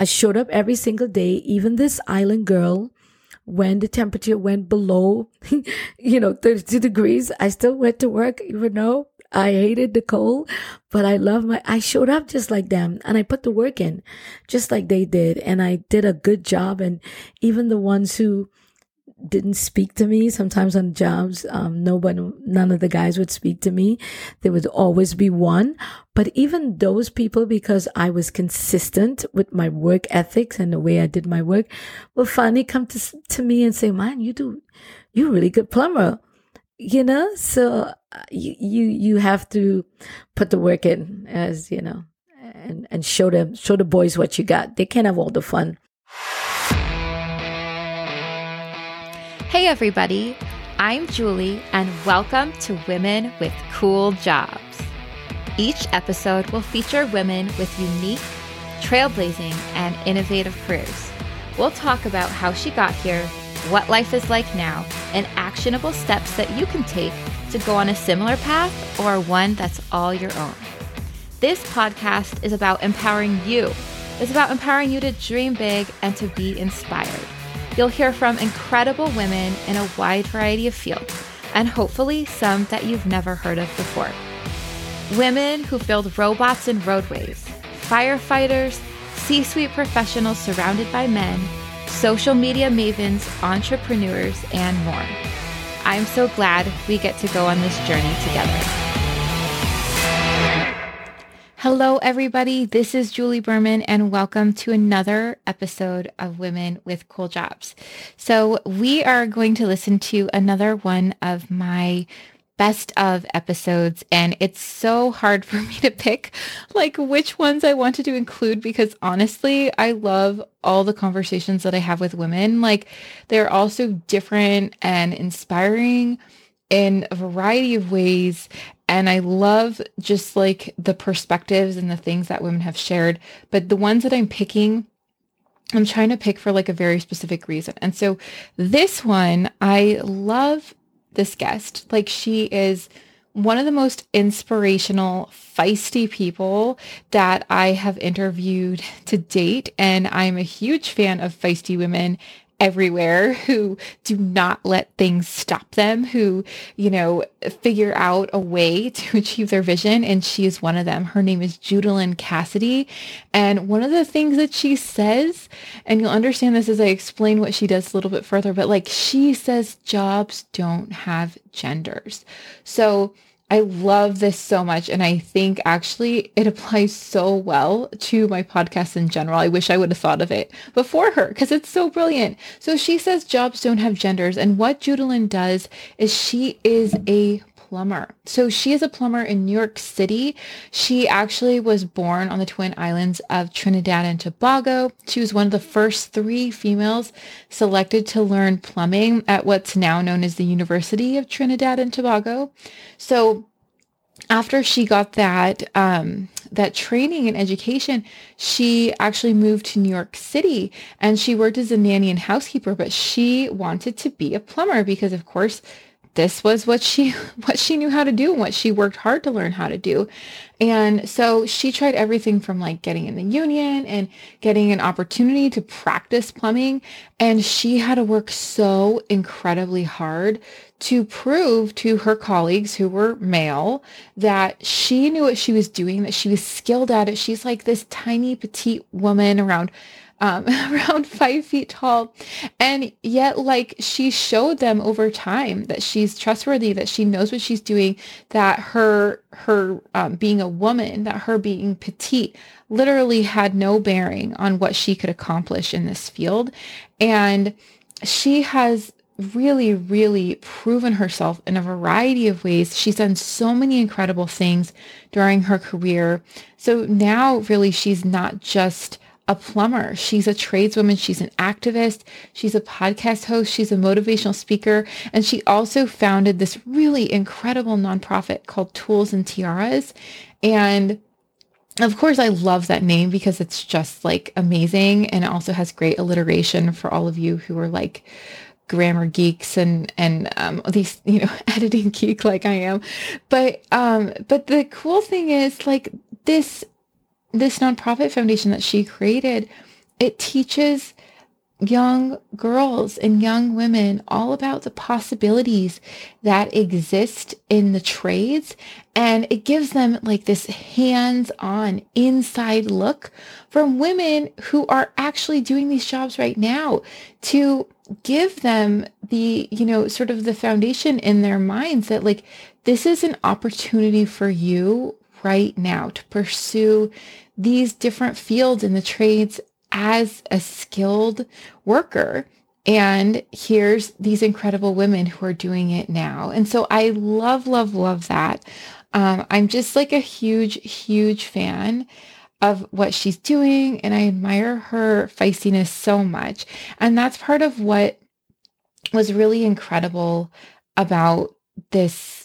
I showed up every single day, even this island girl when the temperature went below, you know, 32 degrees, I still went to work, even though I hated the cold, but I love my, I showed up just like them and I put the work in just like they did. And I did a good job. And even the ones who didn't speak to me. Sometimes on jobs, um, nobody, none of the guys would speak to me. There would always be one. But even those people, because I was consistent with my work ethics and the way I did my work, will finally come to, to me and say, man, you do, you're a really good plumber. You know, so uh, you, you, you have to put the work in as, you know, and, and show them, show the boys what you got. They can't have all the fun. Hey, everybody. I'm Julie, and welcome to Women with Cool Jobs. Each episode will feature women with unique, trailblazing, and innovative careers. We'll talk about how she got here, what life is like now, and actionable steps that you can take to go on a similar path or one that's all your own. This podcast is about empowering you. It's about empowering you to dream big and to be inspired. You'll hear from incredible women in a wide variety of fields, and hopefully some that you've never heard of before. Women who build robots and roadways, firefighters, C suite professionals surrounded by men, social media mavens, entrepreneurs, and more. I'm so glad we get to go on this journey together. Hello, everybody. This is Julie Berman, and welcome to another episode of Women with Cool Jobs. So, we are going to listen to another one of my best of episodes and it's so hard for me to pick like which ones I wanted to include because honestly I love all the conversations that I have with women like they're all so different and inspiring in a variety of ways and I love just like the perspectives and the things that women have shared. But the ones that I'm picking, I'm trying to pick for like a very specific reason. And so this one, I love this guest. Like she is one of the most inspirational, feisty people that I have interviewed to date. And I'm a huge fan of feisty women everywhere who do not let things stop them, who, you know, figure out a way to achieve their vision. And she is one of them. Her name is Judaline Cassidy. And one of the things that she says, and you'll understand this as I explain what she does a little bit further, but like she says, jobs don't have genders. So I love this so much. And I think actually it applies so well to my podcast in general. I wish I would have thought of it before her because it's so brilliant. So she says jobs don't have genders. And what Judaline does is she is a plumber. So she is a plumber in New York City. She actually was born on the Twin Islands of Trinidad and Tobago. She was one of the first three females selected to learn plumbing at what's now known as the University of Trinidad and Tobago. So after she got that um, that training and education, she actually moved to New York City and she worked as a nanny and housekeeper. But she wanted to be a plumber because, of course, this was what she what she knew how to do and what she worked hard to learn how to do. And so she tried everything from like getting in the union and getting an opportunity to practice plumbing. And she had to work so incredibly hard to prove to her colleagues who were male that she knew what she was doing, that she was skilled at it. She's like this tiny petite woman around um, around five feet tall. And yet, like, she showed them over time that she's trustworthy, that she knows what she's doing, that her, her um, being a woman, that her being petite literally had no bearing on what she could accomplish in this field. And she has really, really proven herself in a variety of ways. She's done so many incredible things during her career. So now really she's not just a plumber. She's a tradeswoman. She's an activist. She's a podcast host. She's a motivational speaker. And she also founded this really incredible nonprofit called Tools and Tiaras. And of course, I love that name because it's just like amazing. And it also has great alliteration for all of you who are like grammar geeks and and um, these you know editing geek like I am. But um, but the cool thing is like this this nonprofit foundation that she created it teaches young girls and young women all about the possibilities that exist in the trades. And it gives them like this hands-on inside look from women who are actually doing these jobs right now to give them the, you know, sort of the foundation in their minds that like, this is an opportunity for you right now to pursue these different fields in the trades as a skilled worker. And here's these incredible women who are doing it now. And so I love, love, love that. Um, I'm just like a huge, huge fan of what she's doing. And I admire her feistiness so much. And that's part of what was really incredible about this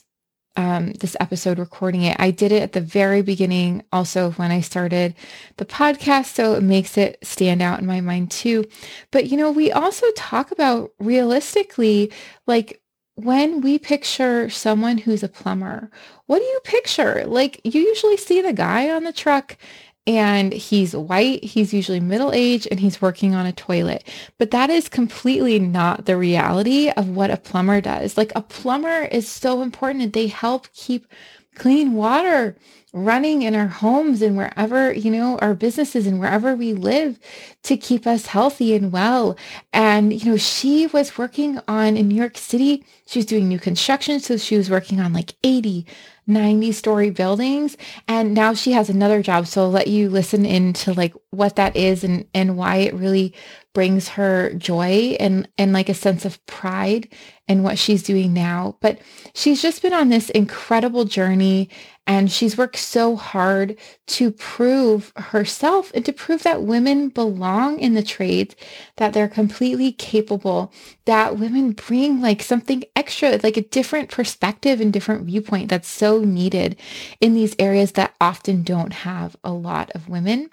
um, this episode recording it. I did it at the very beginning, also when I started the podcast, so it makes it stand out in my mind too. But you know, we also talk about realistically, like when we picture someone who's a plumber, what do you picture? Like you usually see the guy on the truck and he's white. He's usually middle aged and he's working on a toilet. But that is completely not the reality of what a plumber does. Like a plumber is so important. They help keep clean water running in our homes and wherever, you know, our businesses and wherever we live to keep us healthy and well. And, you know, she was working on in New York City, she was doing new construction. So she was working on like 80, 90 story buildings. And now she has another job. So I'll let you listen into like what that is and, and why it really brings her joy and, and like a sense of pride in what she's doing now. But she's just been on this incredible journey and she's worked so hard to prove herself and to prove that women belong in the trades, that they're completely capable, that women bring like something extra, like a different perspective and different viewpoint that's so needed in these areas that often don't have a lot of women.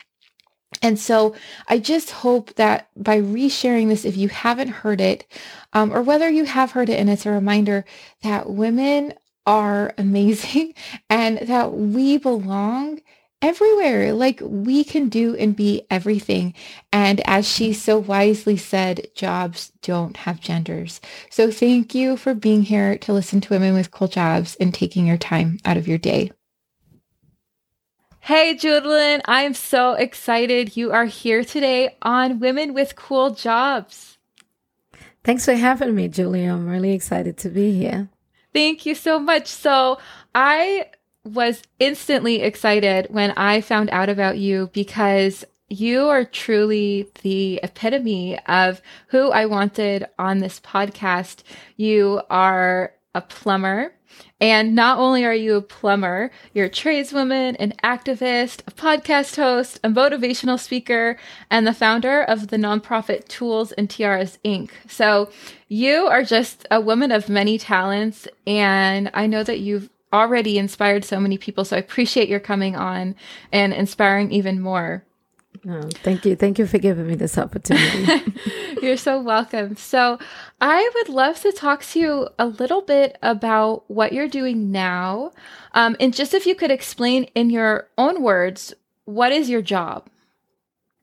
And so I just hope that by resharing this, if you haven't heard it, um, or whether you have heard it and it's a reminder that women are amazing and that we belong everywhere. Like we can do and be everything. And as she so wisely said, jobs don't have genders. So thank you for being here to listen to Women with Cool Jobs and taking your time out of your day. Hey, Judaline, I'm so excited you are here today on Women with Cool Jobs. Thanks for having me, Julie. I'm really excited to be here. Thank you so much. So I was instantly excited when I found out about you because you are truly the epitome of who I wanted on this podcast. You are a plumber. And not only are you a plumber, you're a tradeswoman, an activist, a podcast host, a motivational speaker, and the founder of the nonprofit Tools and Tiaras Inc. So you are just a woman of many talents. And I know that you've already inspired so many people. So I appreciate your coming on and inspiring even more. Oh, thank you. Thank you for giving me this opportunity. You're so welcome. So, I would love to talk to you a little bit about what you're doing now. Um, and just if you could explain in your own words, what is your job?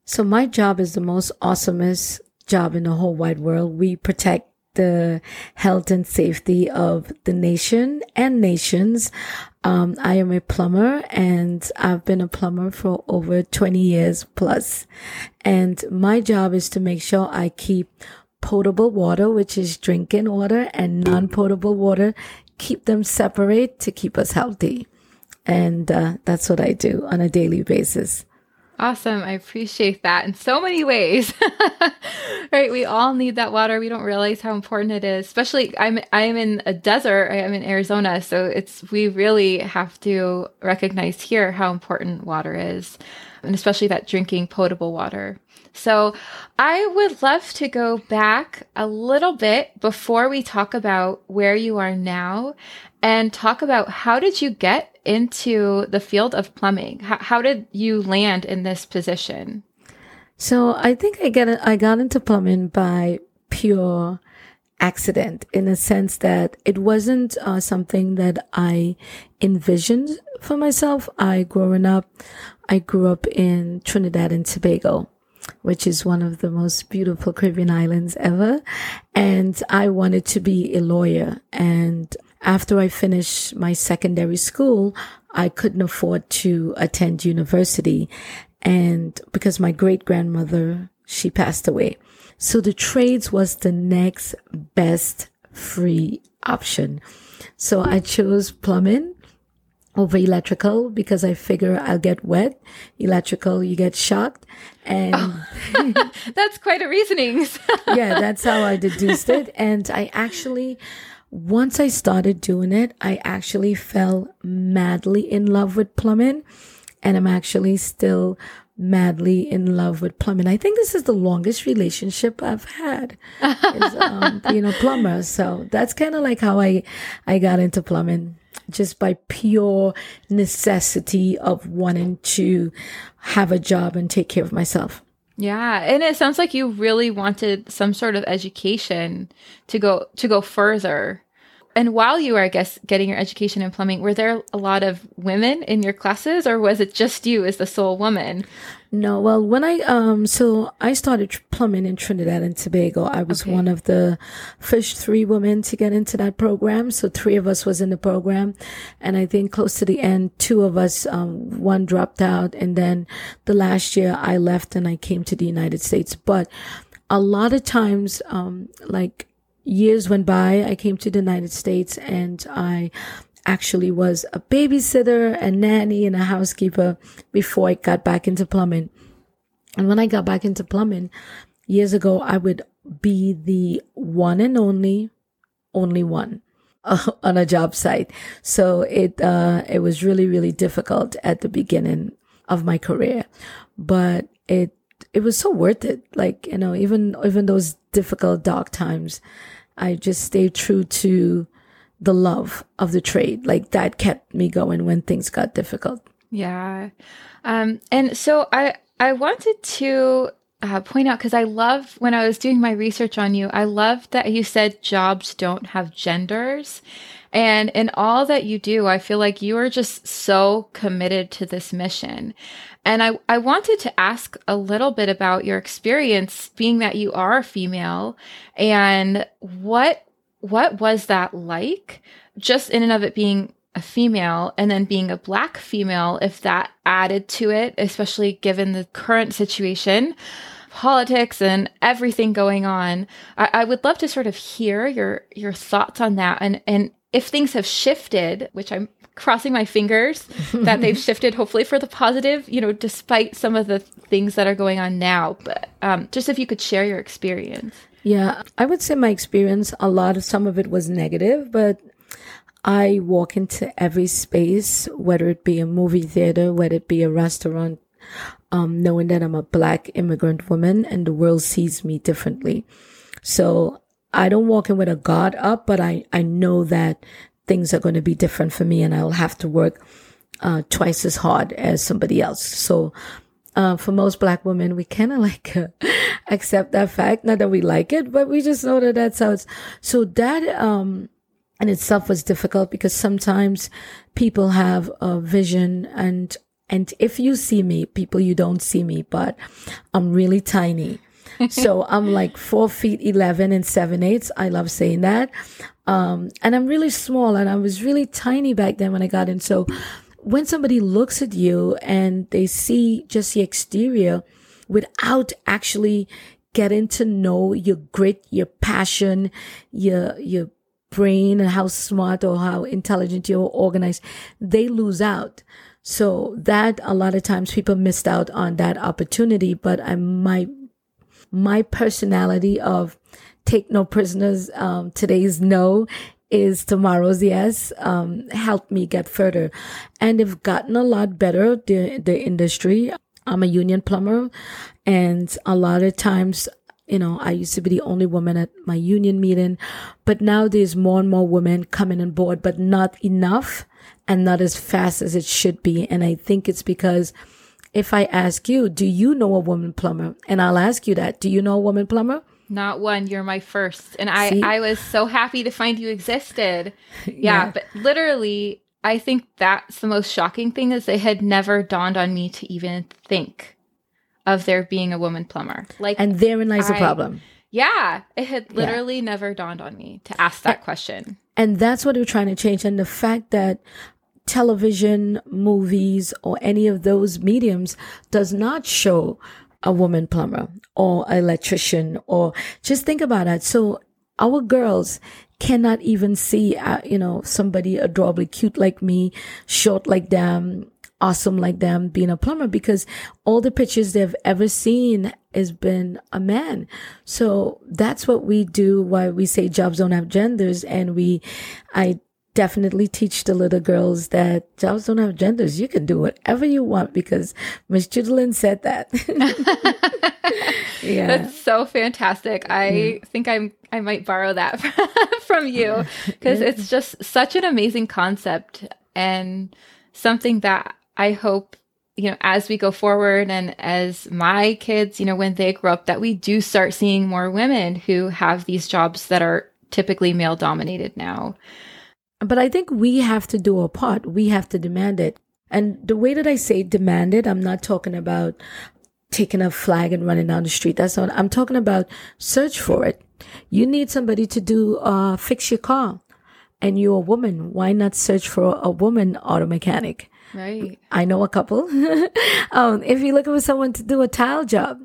So, my job is the most awesomest job in the whole wide world. We protect the health and safety of the nation and nations. Um, I am a plumber and I've been a plumber for over 20 years plus. And my job is to make sure I keep potable water, which is drinking water and non-potable water, keep them separate to keep us healthy. And uh, that's what I do on a daily basis. Awesome. I appreciate that in so many ways. right. We all need that water. We don't realize how important it is, especially I'm, I'm in a desert. I'm in Arizona. So it's, we really have to recognize here how important water is and especially that drinking potable water. So I would love to go back a little bit before we talk about where you are now and talk about how did you get into the field of plumbing? How, how did you land in this position? So I think I get I got into plumbing by pure accident in a sense that it wasn't uh, something that I envisioned for myself. I growing up, I grew up in Trinidad and Tobago. which is one of the most beautiful Caribbean islands ever. And I wanted to be a lawyer. And after I finished my secondary school, I couldn't afford to attend university. And because my great grandmother, she passed away. So the trades was the next best free option. So I chose plumbing over electrical because I figure I'll get wet. Electrical, you get shocked. And oh. that's quite a reasoning. yeah, that's how I deduced it. And I actually, once I started doing it, I actually fell madly in love with plumbing. And I'm actually still madly in love with plumbing. I think this is the longest relationship I've had, is, um, being a plumber. So that's kind of like how I, I got into plumbing just by pure necessity of wanting to have a job and take care of myself. Yeah, and it sounds like you really wanted some sort of education to go to go further and while you were, I guess, getting your education in plumbing, were there a lot of women in your classes or was it just you as the sole woman? No, well, when I, um, so I started plumbing in Trinidad and Tobago. I was okay. one of the first three women to get into that program. So three of us was in the program. And I think close to the end, two of us, um, one dropped out. And then the last year I left and I came to the United States. But a lot of times, um, like years went by. I came to the United States and I actually was a babysitter, a nanny, and a housekeeper before I got back into plumbing. And when I got back into plumbing years ago, I would be the one and only, only one uh, on a job site. So it, uh, it was really, really difficult at the beginning of my career, but it, it was so worth it. Like, you know, even, even those difficult, dark times, I just stayed true to the love of the trade. Like that kept me going when things got difficult. Yeah. Um, and so I, I wanted to uh, point out because I love when I was doing my research on you, I love that you said jobs don't have genders. And in all that you do, I feel like you are just so committed to this mission. And I, I wanted to ask a little bit about your experience being that you are a female and what, what was that like just in and of it being a female and then being a black female, if that added to it, especially given the current situation, politics and everything going on. I, I, would love to sort of hear your your thoughts on that and and if things have shifted, which I'm crossing my fingers that they've shifted hopefully for the positive you know despite some of the things that are going on now. But um, just if you could share your experience. Yeah i would say my experience a lot of some of it was negative but i walk into every space whether it be a movie theater whether it be a restaurant um, knowing that i'm a black immigrant woman and the world sees me differently. So I don't walk in with a guard up, but I, I know that things are going to be different for me and I'll have to work uh, twice as hard as somebody else. So, uh, for most black women, we kind of like uh, accept that fact. Not that we like it, but we just know that that's how it's. So that, um, in itself was difficult because sometimes people have a vision and, and if you see me, people, you don't see me, but I'm really tiny. so I'm like four feet 11 and seven eighths. I love saying that. Um, and I'm really small and I was really tiny back then when I got in. So when somebody looks at you and they see just the exterior without actually getting to know your grit, your passion, your, your brain and how smart or how intelligent you're organized, they lose out. So that a lot of times people missed out on that opportunity, but I might my personality of take no prisoners, um, today's no is tomorrow's yes, um, helped me get further. And they've gotten a lot better, the, the industry. I'm a union plumber and a lot of times you know, I used to be the only woman at my union meeting, but now there's more and more women coming on board, but not enough and not as fast as it should be. And I think it's because if I ask you, do you know a woman plumber? And I'll ask you that, do you know a woman plumber? Not one. You're my first. And I, See? I was so happy to find you existed. Yeah, yeah, But literally, I think that's the most shocking thing is it had never dawned on me to even think of there being a woman plumber. Like, and therein lies the problem. yeah, it had literally never dawned on me to ask that question. And that's what we're trying to change. And the fact that television, movies, or any of those mediums does not show a woman plumber or electrician or just think about that. So our girls cannot even see, uh, you know, somebody adorably cute like me, short like them, awesome like them being a plumber because all the pictures they've ever seen has been a man. So that's what we do. Why we say jobs don't have genders. And we, I definitely teach the little girls that jobs don't have genders. You can do whatever you want because Miss Judaline said that. yeah. That's so fantastic. I think I'm I might borrow that from you because it's just such an amazing concept and something that I hope you know as we go forward and as my kids, you know, when they grow up that we do start seeing more women who have these jobs that are typically male dominated now. But I think we have to do our part. We have to demand it. And the way that I say demand it, I'm not talking about taking a flag and running down the street. That's not, I'm talking about search for it. You need somebody to do, uh, fix your car and you're a woman. Why not search for a woman auto mechanic? Right. I know a couple. um, if you're looking for someone to do a tile job,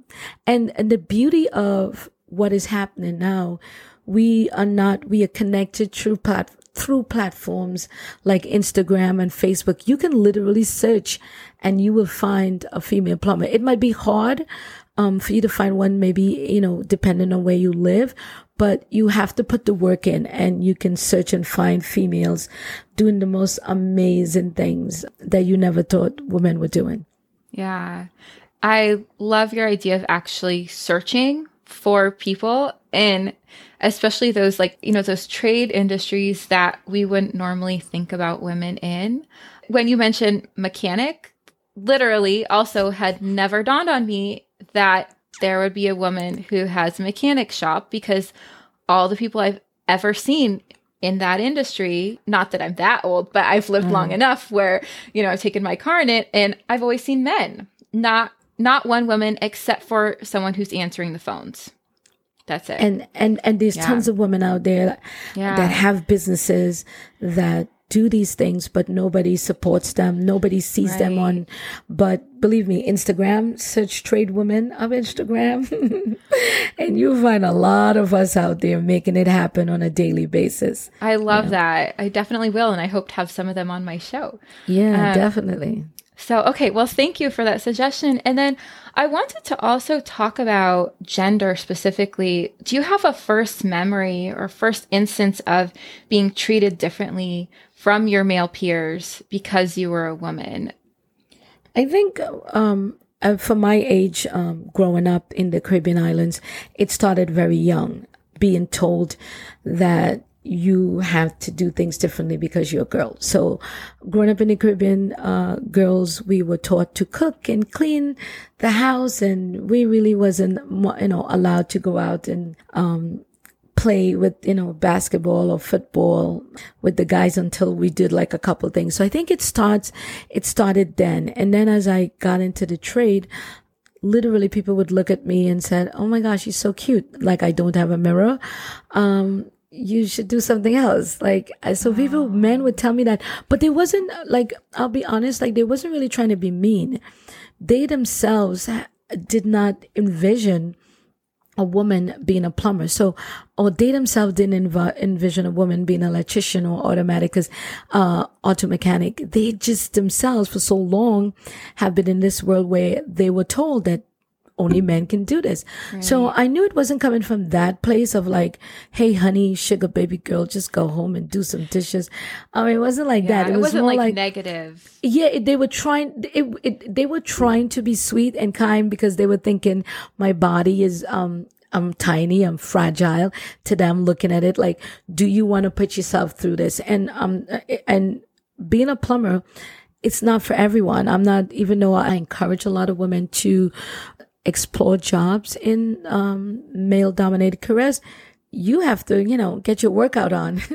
and and the beauty of what is happening now, we are not we are connected through plat through platforms like Instagram and Facebook. You can literally search, and you will find a female plumber. It might be hard. Um, for you to find one, maybe, you know, depending on where you live, but you have to put the work in and you can search and find females doing the most amazing things that you never thought women were doing. Yeah. I love your idea of actually searching for people and especially those like, you know, those trade industries that we wouldn't normally think about women in. When you mentioned mechanic, literally also had never dawned on me that there would be a woman who has a mechanic shop because all the people I've ever seen in that industry, not that I'm that old, but I've lived long mm. enough where, you know, I've taken my car in it and I've always seen men, not not one woman except for someone who's answering the phones. That's it. And and and there's Yeah. tons of women out there Yeah. that have businesses that do these things, but nobody supports them. Nobody sees them on. But believe me, Instagram, search trade women of Instagram, and you'll find a lot of us out there making it happen on a daily basis. I love that. I definitely will and I hope to have some of them on my show. Yeah, Um, definitely. So, okay, well, thank you for that suggestion. And then I wanted to also talk about gender specifically. Do you have a first memory or first instance of being treated differently from your male peers because you were a woman? I think um, uh, for my age, um, growing up in the Caribbean islands, it started very young, being told that you have to do things differently because you're a girl. So, growing up in the Caribbean, uh, girls, we were taught to cook and clean the house, and we really wasn't, you know, allowed to go out and um, play with you know basketball or football with the guys until we did like a couple things. So i think it starts it started then. And then as i got into the trade literally people would look at me and said oh my gosh you're so cute. Like i don't have a mirror. Um you should do something else like so people men would tell me that but they wasn't like i'll be honest like they wasn't really trying to be mean they themselves did not envision a woman being a plumber. So, or they themselves didn't env- envision a woman being an electrician or automatic, cause, uh, auto mechanic. They just themselves for so long have been in this world where they were told that only men can do this. So I knew it wasn't coming from that place of like, Hey, honey, sugar baby girl, just go home and do some dishes. I mean, it wasn't like that. it, It was wasn't more like, like, negative. yeah, it, they were trying. It, it, they were trying to be sweet and kind because they were thinking my body is um I'm tiny, I'm fragile. To them, looking at it like, do you want to put yourself through this? And um and being a plumber, it's not for everyone. I'm not even though I encourage a lot of women to explore jobs in um male dominated careers. you have to, you know, get your workout on.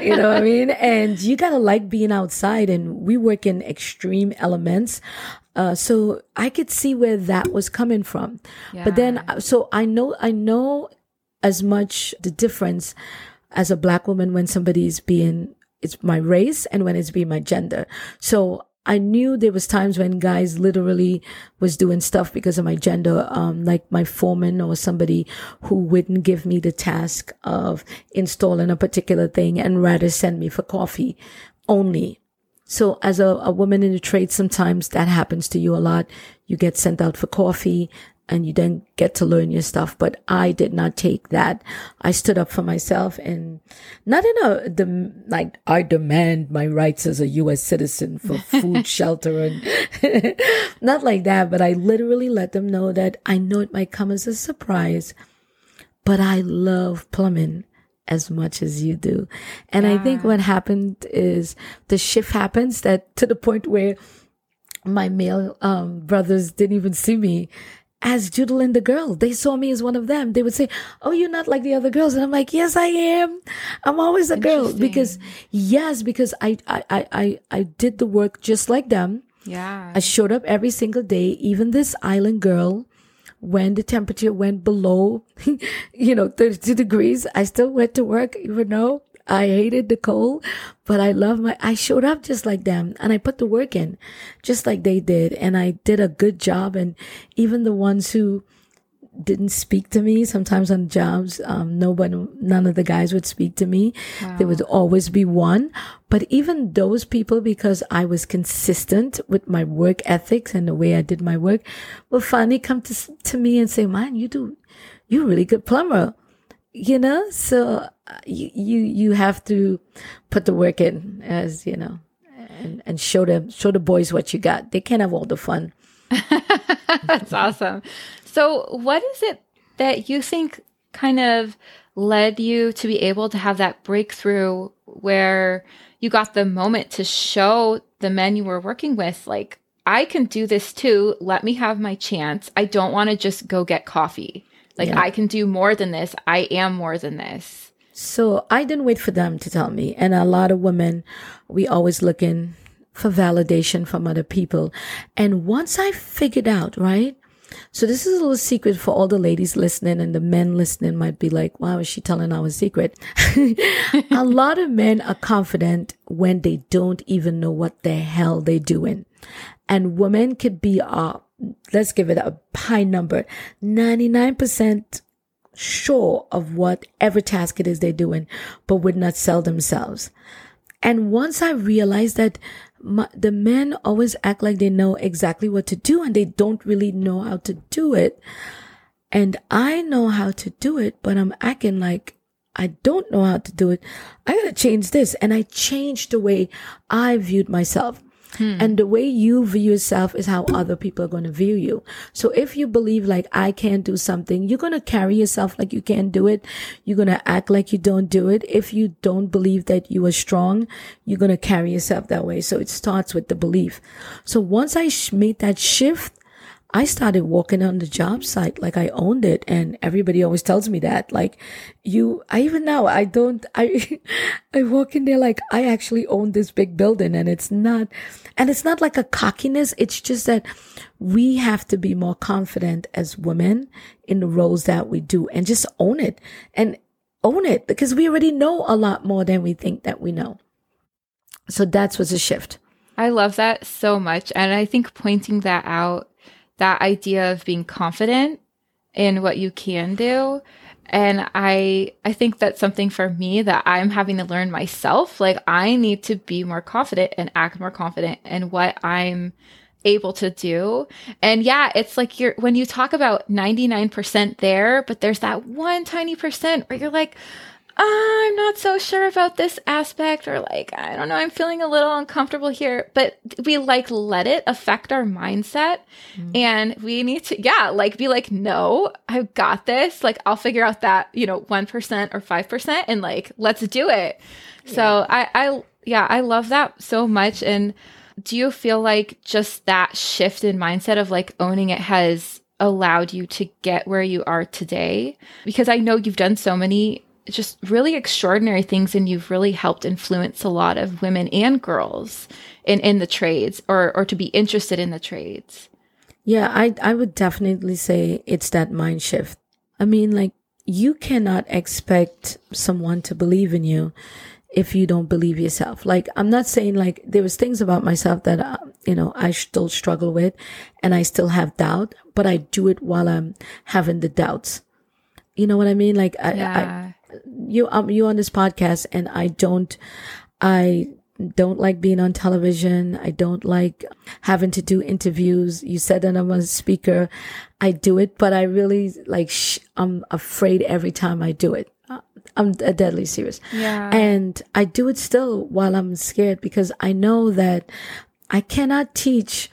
you know what I mean? And you got to like being outside. And we work in extreme elements. Uh, so I could see where that was coming from. Yeah. But then, so I know, I know as much the difference as a black woman when somebody's being, it's my race and when it's being my gender. So I knew there was times when guys literally was doing stuff because of my gender, um, like my foreman or somebody who wouldn't give me the task of installing a particular thing and rather send me for coffee only. So as a, a woman in the trade, sometimes that happens to you a lot. You get sent out for coffee and you then get to learn your stuff. But I did not take that. I stood up for myself and not in a, the, like, I demand my rights as a U.S. citizen for food, shelter, and not like that. But I literally let them know that I know it might come as a surprise, but I love plumbing as much as you do. And yeah. I think what happened is the shift happens that to the point where my male um, brothers didn't even see me as Judaline the girl. They saw me as one of them. They would say, Oh, you're not like the other girls. And I'm like, Yes, I am. I'm always a girl because yes, because I, I, I, I did the work just like them. Yeah. I showed up every single day, even this island girl. When the temperature went below, you know, 32 degrees, I still went to work, even though I hated the cold, but I love my, I showed up just like them and I put the work in just like they did. And I did a good job. And even the ones who didn't speak to me, sometimes on jobs, um, nobody, none of the guys would speak to me. Wow. There would always be one. But even those people, because I was consistent with my work ethics and the way I did my work, will finally come to, to me and say, man, you do, you're a really good plumber you know so you, you you have to put the work in as you know and and show them show the boys what you got they can't have all the fun that's awesome so what is it that you think kind of led you to be able to have that breakthrough where you got the moment to show the men you were working with like i can do this too let me have my chance i don't want to just go get coffee like yeah. I can do more than this. I am more than this. So I didn't wait for them to tell me. And a lot of women, we always looking for validation from other people. And once I figured out, right? So this is a little secret for all the ladies listening and the men listening might be like, wow, is she telling our secret? a lot of men are confident when they don't even know what the hell they're doing. And women could be a let's give it a high number 99% sure of whatever task it is they're doing, but would not sell themselves. And once I realized that my, the men always act like they know exactly what to do and they don't really know how to do it. And I know how to do it, but I'm acting like I don't know how to do it. I gotta change this. And I changed the way I viewed myself. Hmm. And the way you view yourself is how other people are going to view you. So if you believe like I can't do something, you're going to carry yourself like you can't do it. You're going to act like you don't do it. If you don't believe that you are strong, you're going to carry yourself that way. So it starts with the belief. So once I sh- made that shift, I started walking on the job site like I owned it. And everybody always tells me that, like, you, I even now, I don't, I, I walk in there like I actually own this big building and it's not, and it's not like a cockiness. It's just that we have to be more confident as women in the roles that we do and just own it and own it because we already know a lot more than we think that we know. So that's what's a shift. I love that so much. And I think pointing that out that idea of being confident in what you can do. And i i think that's something for me that i'm having to learn myself. Like i need to be more confident and act more confident in what i'm able to do. And yeah it's like you're when you talk about 99% there but there's that one tiny percent where you're like I'm not so sure about this aspect, or like, I don't know, I'm feeling a little uncomfortable here. But we like let it affect our mindset. Mm. And we need to, yeah, like be like, no, I've got this. Like, I'll figure out that, you know, 1% or 5%, and like, let's do it. Yeah. So I, I, yeah, I love that so much. And do you feel like just that shift in mindset of like owning it has allowed you to get where you are today? Because I know you've done so many just really extraordinary things and you've really helped influence a lot of women and girls in, in the trades or, or to be interested in the trades. Yeah, I, I would definitely say it's that mind shift. I mean, like, you cannot expect someone to believe in you if you don't believe yourself. Like, I'm not saying like there was things about myself that, uh, you know, I still struggle with and I still have doubt, but I do it while I'm having the doubts. You know what I mean? Like, I, yeah. I, you, um, you on this podcast and I don't, I don't like being on television. I don't like having to do interviews. You said that I'm a speaker. I do it, but I really like, sh- I'm afraid every time I do it. I'm deadly serious. Yeah. And I do it still while I'm scared because I know that I cannot teach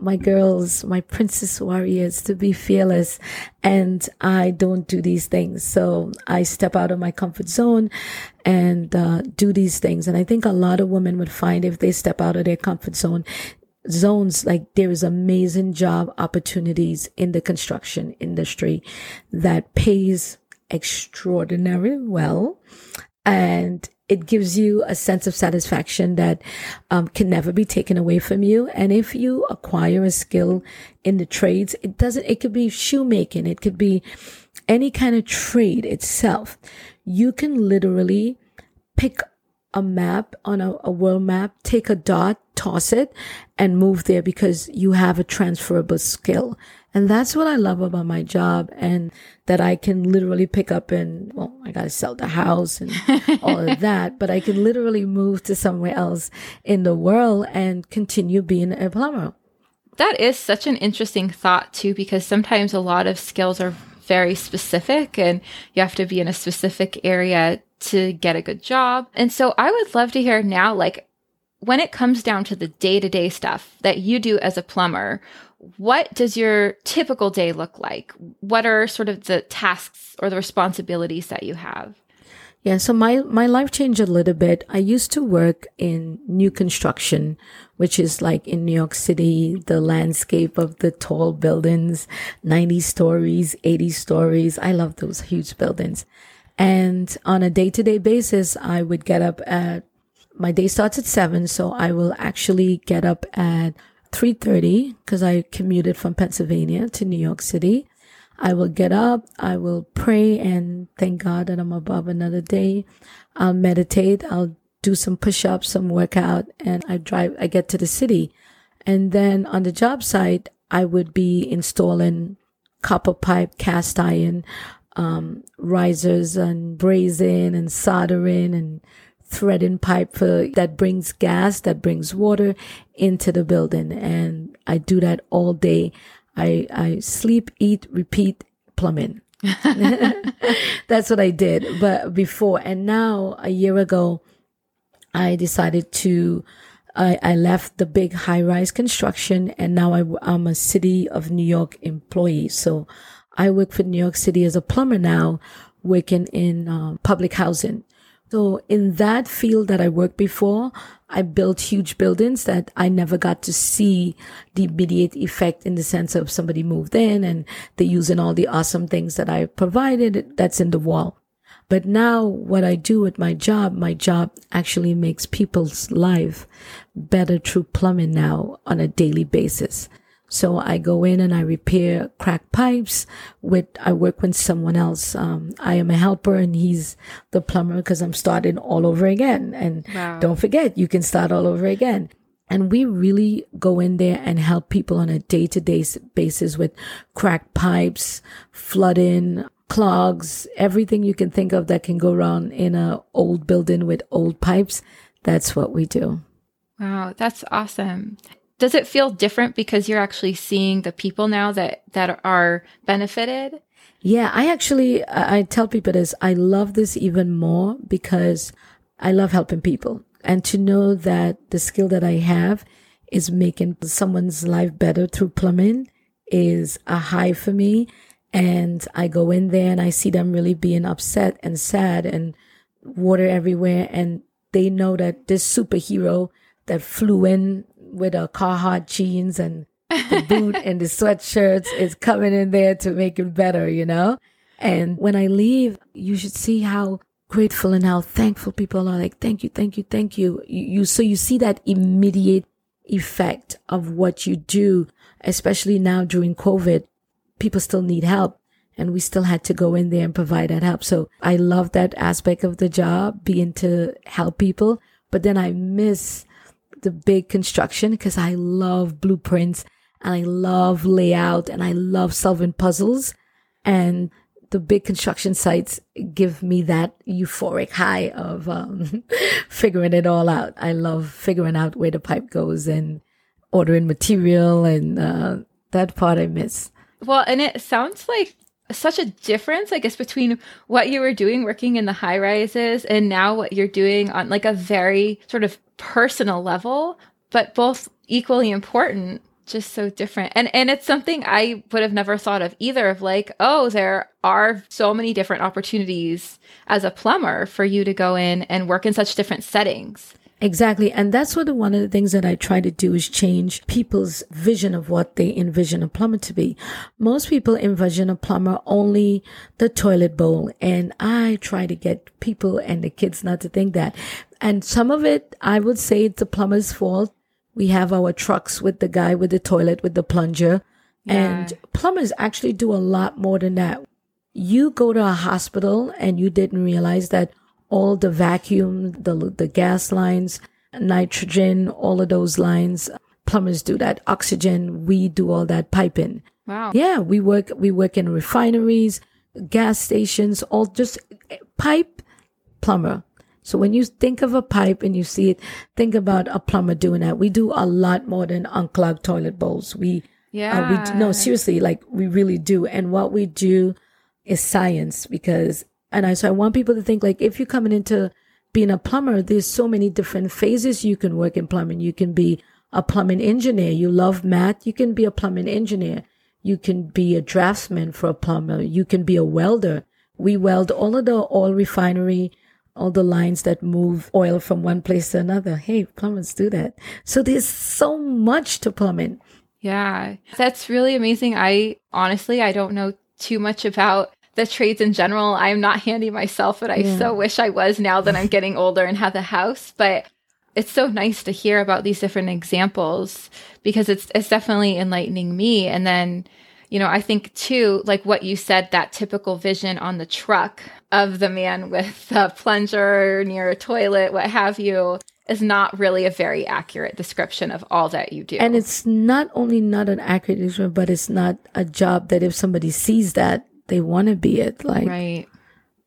my girls, my princess warriors to be fearless. And I don't do these things. So I step out of my comfort zone and uh, do these things. And I think a lot of women would find if they step out of their comfort zone, zones like there is amazing job opportunities in the construction industry that pays extraordinarily well and it gives you a sense of satisfaction that um, can never be taken away from you. And if you acquire a skill in the trades, it doesn't, it could be shoemaking. It could be any kind of trade itself. You can literally pick a map on a, a world map, take a dot, toss it and move there because you have a transferable skill. And that's what I love about my job and that I can literally pick up and, well, I got to sell the house and all of that, but I can literally move to somewhere else in the world and continue being a plumber. That is such an interesting thought too, because sometimes a lot of skills are very specific and you have to be in a specific area to get a good job. And so I would love to hear now, like, when it comes down to the day to day stuff that you do as a plumber, what does your typical day look like? What are sort of the tasks or the responsibilities that you have? Yeah, so my, my life changed a little bit. I used to work in new construction, which is like in New York City, the landscape of the tall buildings, 90 stories, 80 stories. I love those huge buildings. And on a day to day basis, I would get up at, my day starts at seven. So I will actually get up at 3.30 because I commuted from Pennsylvania to New York City. I will get up, I will pray and thank God that I'm above another day. I'll meditate, I'll do some push-ups, some workout, and I drive, I get to the city. And then on the job site, I would be installing copper pipe, cast iron, um, risers and brazing and soldering and threading pipe for that brings gas, that brings water into the building. And I do that all day. I, I sleep, eat, repeat plumbing. That's what I did. But before and now a year ago, I decided to, I, I left the big high rise construction and now I, I'm a city of New York employee. So I work for New York City as a plumber now, working in uh, public housing. So in that field that I worked before, I built huge buildings that I never got to see the immediate effect in the sense of somebody moved in and they're using all the awesome things that I provided that's in the wall. But now what I do with my job, my job actually makes people's life better through plumbing now on a daily basis. So I go in and I repair cracked pipes with, I work with someone else. Um, I am a helper and he's the plumber because I'm starting all over again. And wow. don't forget, you can start all over again. And we really go in there and help people on a day to day basis with cracked pipes, flooding, clogs, everything you can think of that can go wrong in a old building with old pipes. That's what we do. Wow, that's awesome does it feel different because you're actually seeing the people now that that are benefited? Yeah i actually i tell people this i love this even more because i love helping people. And to know that the skill that i have is making someone's life better through plumbing is a high for me. And i go in there and i see them really being upset and sad and water everywhere. And they know that this superhero that flew in with a Carhartt jeans and the boot and the sweatshirts is coming in there to make it better, you know? And when I leave, you should see how grateful and how thankful people are like, thank you, thank you, thank you. you. You, so you see that immediate effect of what you do, especially now during COVID. People still need help and we still had to go in there and provide that help. So I love that aspect of the job, being to help people. But then I miss the big construction because I love blueprints and I love layout and I love solving puzzles. And the big construction sites give me that euphoric high of um, figuring it all out. I love figuring out where the pipe goes and ordering material, and uh, that part I miss. Well, and it sounds like such a difference, I guess, between what you were doing working in the high rises and now what you're doing on like a very sort of personal level, but both equally important just so different. And and it's something I would have never thought of either of like, oh, there are so many different opportunities as a plumber for you to go in and work in such different settings. Exactly. And that's what one of the things that I try to do is change people's vision of what they envision a plumber to be. Most people envision a plumber only the toilet bowl. And I try to get people and the kids not to think that. And some of it, I would say it's the plumber's fault we have our trucks with the guy with the toilet with the plunger. Yeah. And plumbers actually do a lot more than that. You go to a hospital and you didn't realize that all the vacuum, the, the gas lines, nitrogen, all of those lines, plumbers do that. Oxygen, we do all that piping. Wow. Yeah, we work, we work in refineries, gas stations, all just pipe plumber. So when you think of a pipe and you see it, think about a plumber doing that. We do a lot more than unclog toilet bowls. We, yeah, uh, we do, no, seriously, like we really do. And what we do is science because, and I, so I want people to think like, if you're coming into being a plumber, there's so many different phases you can work in plumbing. You can be a plumbing engineer. You love math. You can be a plumbing engineer. You can be a draftsman for a plumber. You can be a welder. We weld all of the oil refinery all the lines that move oil from one place to another. Hey, plumbers do that. So there's so much to plumbing. Yeah, that's really amazing. I honestly, I don't know too much about the trades in general. I'm not handy myself, but I yeah. so wish I was now that I'm getting older and have a house. But it's so nice to hear about these different examples because it's it's definitely enlightening me. And then you know, I think too, like what you said, that typical vision on the truck of the man with a plunger near a toilet, what have you, is not really a very accurate description of all that you do. And it's not only not an accurate description, but it's not a job that if somebody sees that, they want to be it. Like, right.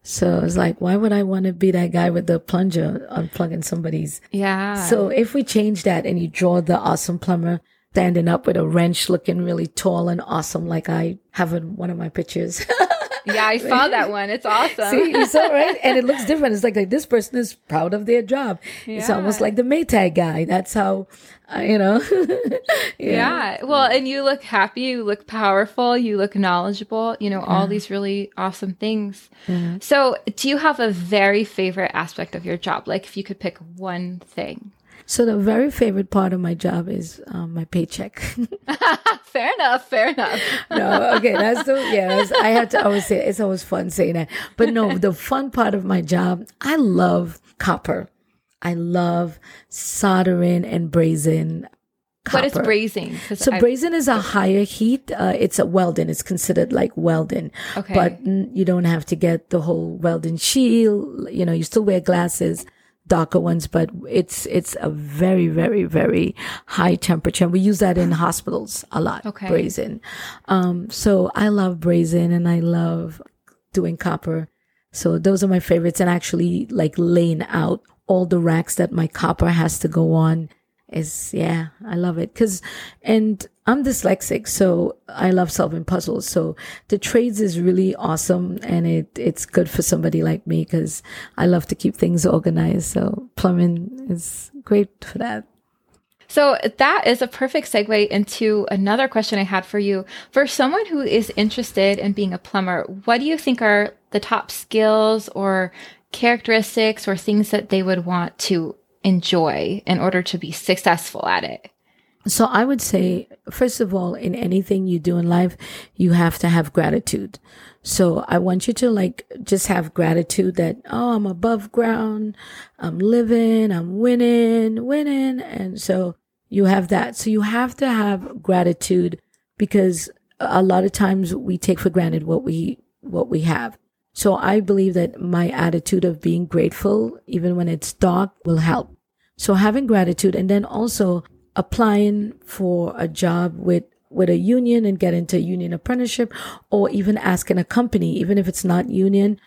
So it's like, why would I want to be that guy with the plunger unplugging somebody's? Yeah. So if we change that and you draw the awesome plumber standing up with a wrench looking really tall and awesome like I have in one of my pictures. yeah, I saw that one. It's awesome. See, you saw right, and it looks different. It's like like this person is proud of their job. Yeah. It's almost like the Maytag guy. That's how, uh, you know. yeah. yeah. Well, and you look happy. You look powerful. You look knowledgeable. You know all yeah. these really awesome things. So, do you have a very favorite aspect of your job? Like, if you could pick one thing. So the very favorite part of my job is um, my paycheck. fair enough. Fair enough. no, okay, that's the yeah. I have to always say it's always fun saying that, but no, the fun part of my job, I love copper. I love soldering and brazing. Copper. What is brazing? So I've... brazing is a higher heat. Uh, it's a welding. It's considered like welding. Okay. But you don't have to get the whole welding shield. You know, you still wear glasses darker ones, but it's it's a very very very high temperature. And we use that in hospitals a lot. Okay. Brazing. Um, so I love brazen and I love doing copper. So those are my favorites. And actually, like laying out all the racks that my copper has to go on is yeah, I love it. Cause, and I'm dyslexic, so I love solving puzzles. So the trades is really awesome and it, it's good for somebody like me because I love to keep things organized. So plumbing is great for that. So that is a perfect segue into another question I had for you. For someone who is interested in being a plumber, what do you think are the top skills or characteristics or things that they would want to enjoy in order to be successful at it? So I would say, first of all, in anything you do in life, you have to have gratitude. So I want you to like just have gratitude that, oh, I'm above ground. I'm living. I'm winning, winning. And so you have that. So you have to have gratitude because a lot of times we take for granted what we, what we have. So I believe that my attitude of being grateful, even when it's dark, will help. So having gratitude and then also applying for a job with with a union and get into union apprenticeship or even asking a company, even if it's not union,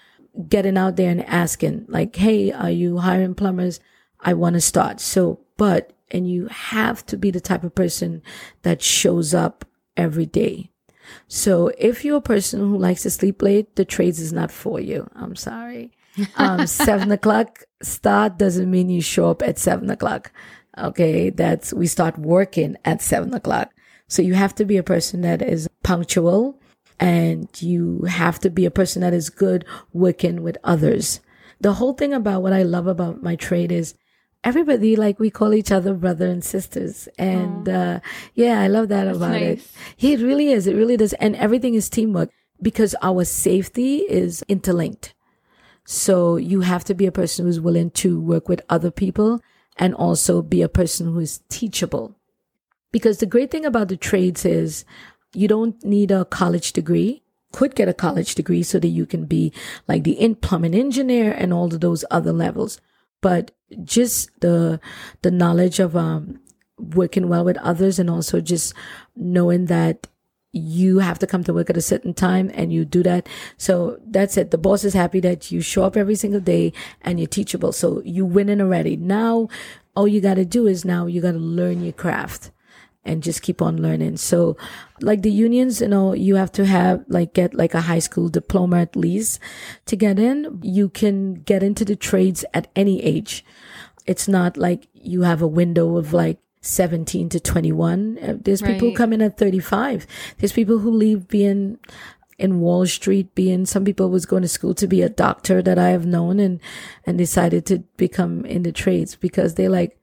getting out there and asking like, Hey, are you hiring plumbers? I want to start. So, but, and you have to be the type of person that shows up every day. So if you're a person who likes to sleep late, the trades is not for you. I'm sorry. Um, seven o'clock start doesn't mean you show up at seven o'clock. Okay. That's, we start working at seven o'clock. So you have to be a person that is punctual and you have to be a person that is good working with others. The whole thing about what I love about my trade is everybody like we call each other brother and sisters and uh, yeah i love that That's about nice. it it really is it really does and everything is teamwork because our safety is interlinked so you have to be a person who's willing to work with other people and also be a person who is teachable. Because the great thing about the trades is you don't need a college degree. Could get a college degree so that you can be like the in plumbing engineer and all of those other levels. But just the the knowledge of um working well with others and also just knowing that you have to come to work at a certain time and you do that. So that's it. The boss is happy that you show up every single day and you're teachable. So you winning already. Now all you got to do is now you got to learn your craft and just keep on learning. So like the unions, you know, you have to have like get like a high school diploma at least to get in. You can get into the trades at any age. It's not like you have a window of like 17 to 21. Uh, There's people Right. come in at 35. There's people who leave being in Wall Street, being some people was going to school to be a doctor that I have known and, and decided to become in the trades because they're like,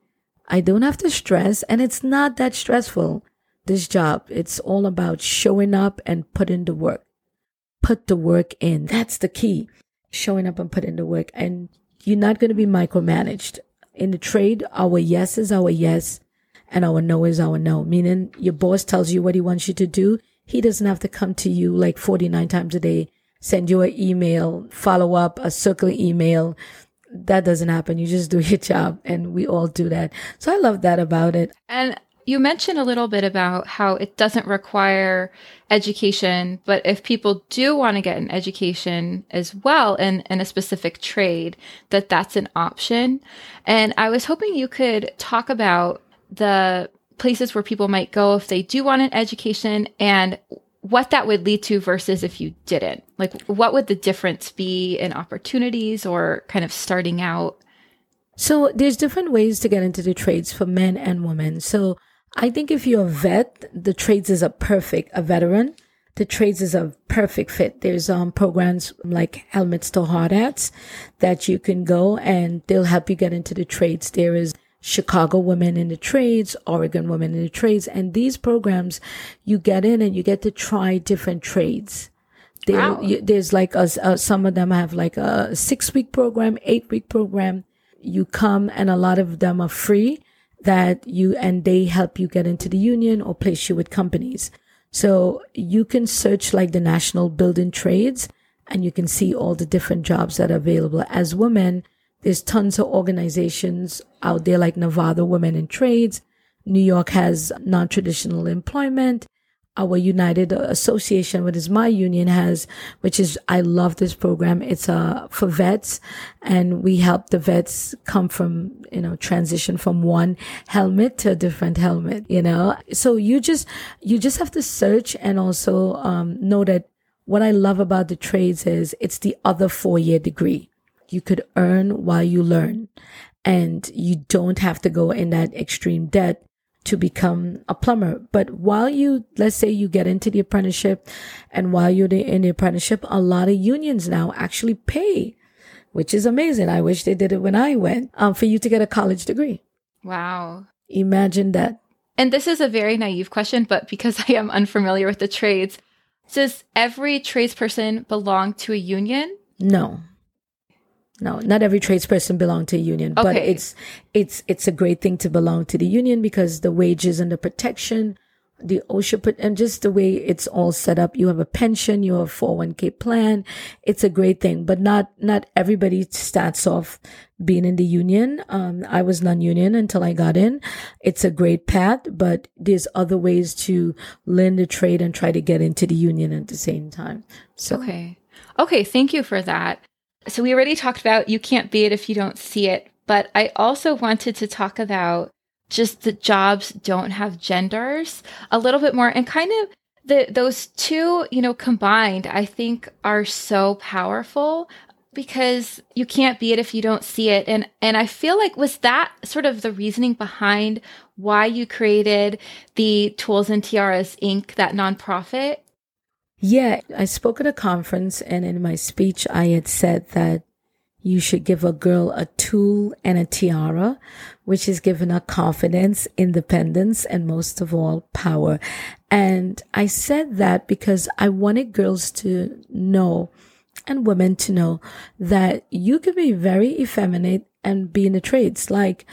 I don't have to stress and it's not that stressful. This job, it's all about showing up and putting the work. Put the work in. That's the key. Showing up and putting the work and you're not going to be micromanaged. In the trade, our yes is our yes and our no is our no. Meaning your boss tells you what he wants you to do. He doesn't have to come to you like 49 times a day, send you an email, follow up, a circle email. That doesn't happen. You just do your job and we all do that. So I love that about it. And you mentioned a little bit about how it doesn't require education, but if people do want to get an education as well in, in a specific trade, that that's an option. And I was hoping you could talk about the places where people might go if they do want an education and what that would lead to versus if you didn't. Like, what would the difference be in opportunities or kind of starting out? So there's different ways to get into the trades for men and women. So I think if you're a vet, the trades is a perfect, a veteran, the trades is a perfect fit. There's um programs like helmets to hard hats that you can go and they'll help you get into the trades. There is Chicago Women in the Trades, Oregon Women in the Trades, and these programs you get in and you get to try different trades. There, Wow. you, there's like a, a, some of them have like a six week program, eight week program. You come and a lot of them are free that you, and they help you get into the union or place you with companies. So you can search like the national building trades and you can see all the different jobs that are available. As women, there's tons of organizations out there like Nevada Women in Trades. New York has non-traditional employment. Our United Association, which is my union has, which is, I love this program. It's, uh, for vets and we help the vets come from, you know, transition from one helmet to a different helmet, you know? So you just, you just have to search and also, um, know that what I love about the trades is it's the other four year degree you could earn while you learn and you don't have to go in that extreme debt to become a plumber. But while you, let's say you get into the apprenticeship and while you're in the apprenticeship, a lot of unions now actually pay, which is amazing. I wish they did it when I went, um, for you to get a college degree. Wow. Imagine that. And this is a very naive question, but because I am unfamiliar with the trades, does every tradesperson belong to a union? No. No, not every tradesperson belong to a union, but it's it's it's a great thing to belong to the union because the wages and the protection, the OSHA and just the way it's all set up. You have a pension, you have a 401k plan. It's a great thing, but not not everybody starts off being in the union. Um, I was non-union until I got in. It's a great path, but there's other ways to learn the trade and try to get into the union at the same time. So Okay. Okay, thank you for that. So we already talked about you can't be it if you don't see it, but I also wanted to talk about just that jobs don't have genders a little bit more and kind of the those two, you know, combined, I think are so powerful because you can't be it if you don't see it. And and I feel like was that sort of the reasoning behind why you created the Tools and Tiaras Inc. that nonprofit Yeah, I spoke at a conference, and in my speech, I had said that you should give a girl a tool and a tiara, which is giving her confidence, independence, and most of all, power. And I said that because I wanted girls to know and women to know that you can be very effeminate and be in the trades. Like,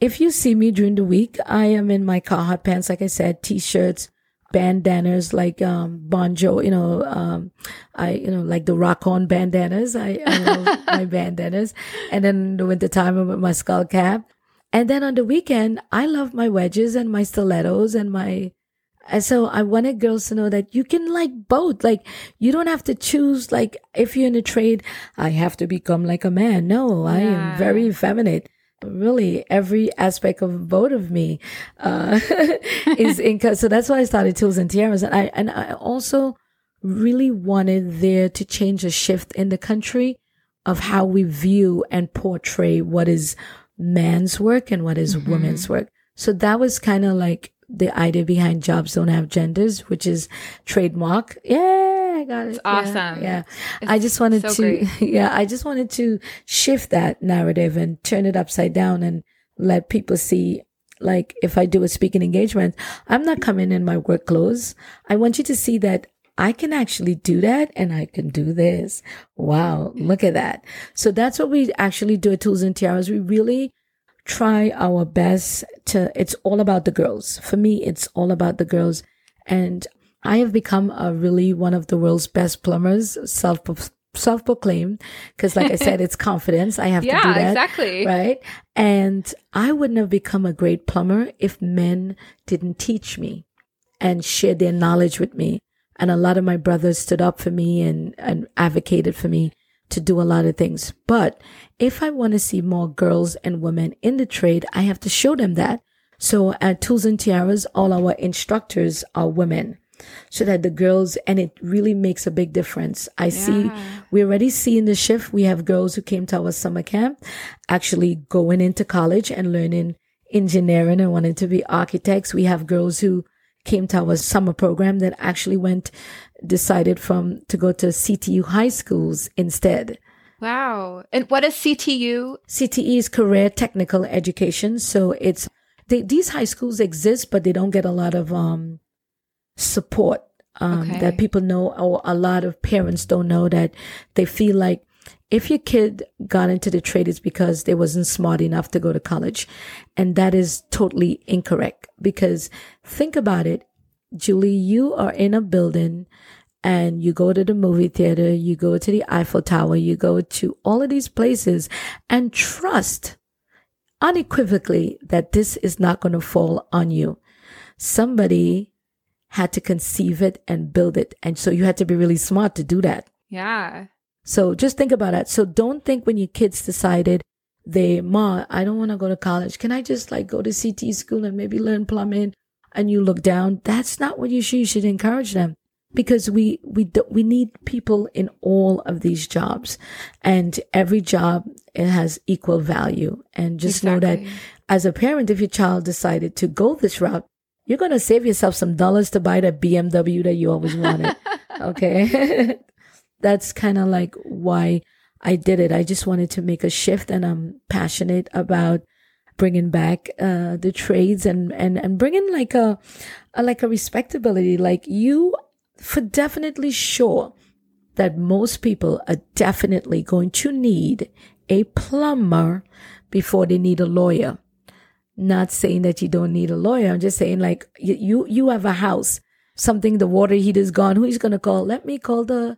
if you see me during the week, I am in my Carhartt pants, like I said, t-shirts, bandanas like um bonjo you know um i you know like the rock on bandanas i, I love my bandanas and then in the wintertime i'm with my skull cap and then on the weekend i love my wedges and my stilettos and my and so I wanted girls to know that you can like both. Like you don't have to choose like if you're in a trade, I have to become like a man. No, I am very effeminate. Really, every aspect of both of me uh, is in. So that's why I started Tools and Tiaras, and I and I also really wanted there to change a shift in the country of how we view and portray what is man's work and what is women's work. So that was kind of like the idea behind jobs don't have genders, which is trademark. Yeah, I got it. It's Yeah, awesome. Yeah. I just wanted so to, great. yeah, I just wanted to shift that narrative and turn it upside down and let people see like if I do a speaking engagement, I'm not coming in my work clothes. I want you to see that I can actually do that and I can do this. Wow, look at that. So that's what we actually do at Tools and Tiaras. We really try our best to, it's all about the girls. For me, it's all about the girls. And I have become a really one of the world's best plumbers, self self proclaimed, because like I said, it's confidence. I have to do Yeah, that. exactly. Right. And I wouldn't have become a great plumber if men didn't teach me and share their knowledge with me. And a lot of my brothers stood up for me and, and advocated for me to do a lot of things. But if I want to see more girls and women in the trade, I have to show them that. So at Tools and Tiaras, all our instructors are women so that the girls, and it really makes a big difference. I see, we are already see in the shift, we have girls who came to our summer camp actually going into college and learning engineering and wanting to be architects. We have girls who came to our summer program that actually went, decided from to go to CTE high schools instead. Wow. And what is CTU? CTE is career technical education. So it's, they, these high schools exist, but they don't get a lot of, um, support, um, Okay. that people know, or a lot of parents don't know that they feel like if your kid got into the trade, it's because they wasn't smart enough to go to college. And that is totally incorrect because think about it. Julie, you are in a building and you go to the movie theater, you go to the Eiffel Tower, you go to all of these places and trust unequivocally that this is not going to fall on you. Somebody had to conceive it and build it. And so you had to be really smart to do that. Yeah. So just think about that. So don't think when your kids decided they, Ma, I don't want to go to college. Can I just like go to CT school and maybe learn plumbing? And you look down. That's not what you should. You should encourage them because we, we, do, we need people in all of these jobs and every job it has equal value. And just know that as a parent, if your child decided to go this route, you're going to save yourself some dollars to buy that BMW that you always wanted. okay. That's kind of like why I did it. I just wanted to make a shift and I'm passionate about bringing back uh, the trades and and and bringing like a, a like a respectability. Like you, for definitely sure that most people are definitely going to need a plumber before they need a lawyer. Not saying that you don't need a lawyer. I'm just saying like you you, have a house, something the water heater's gone. Who's gonna call? Let me call the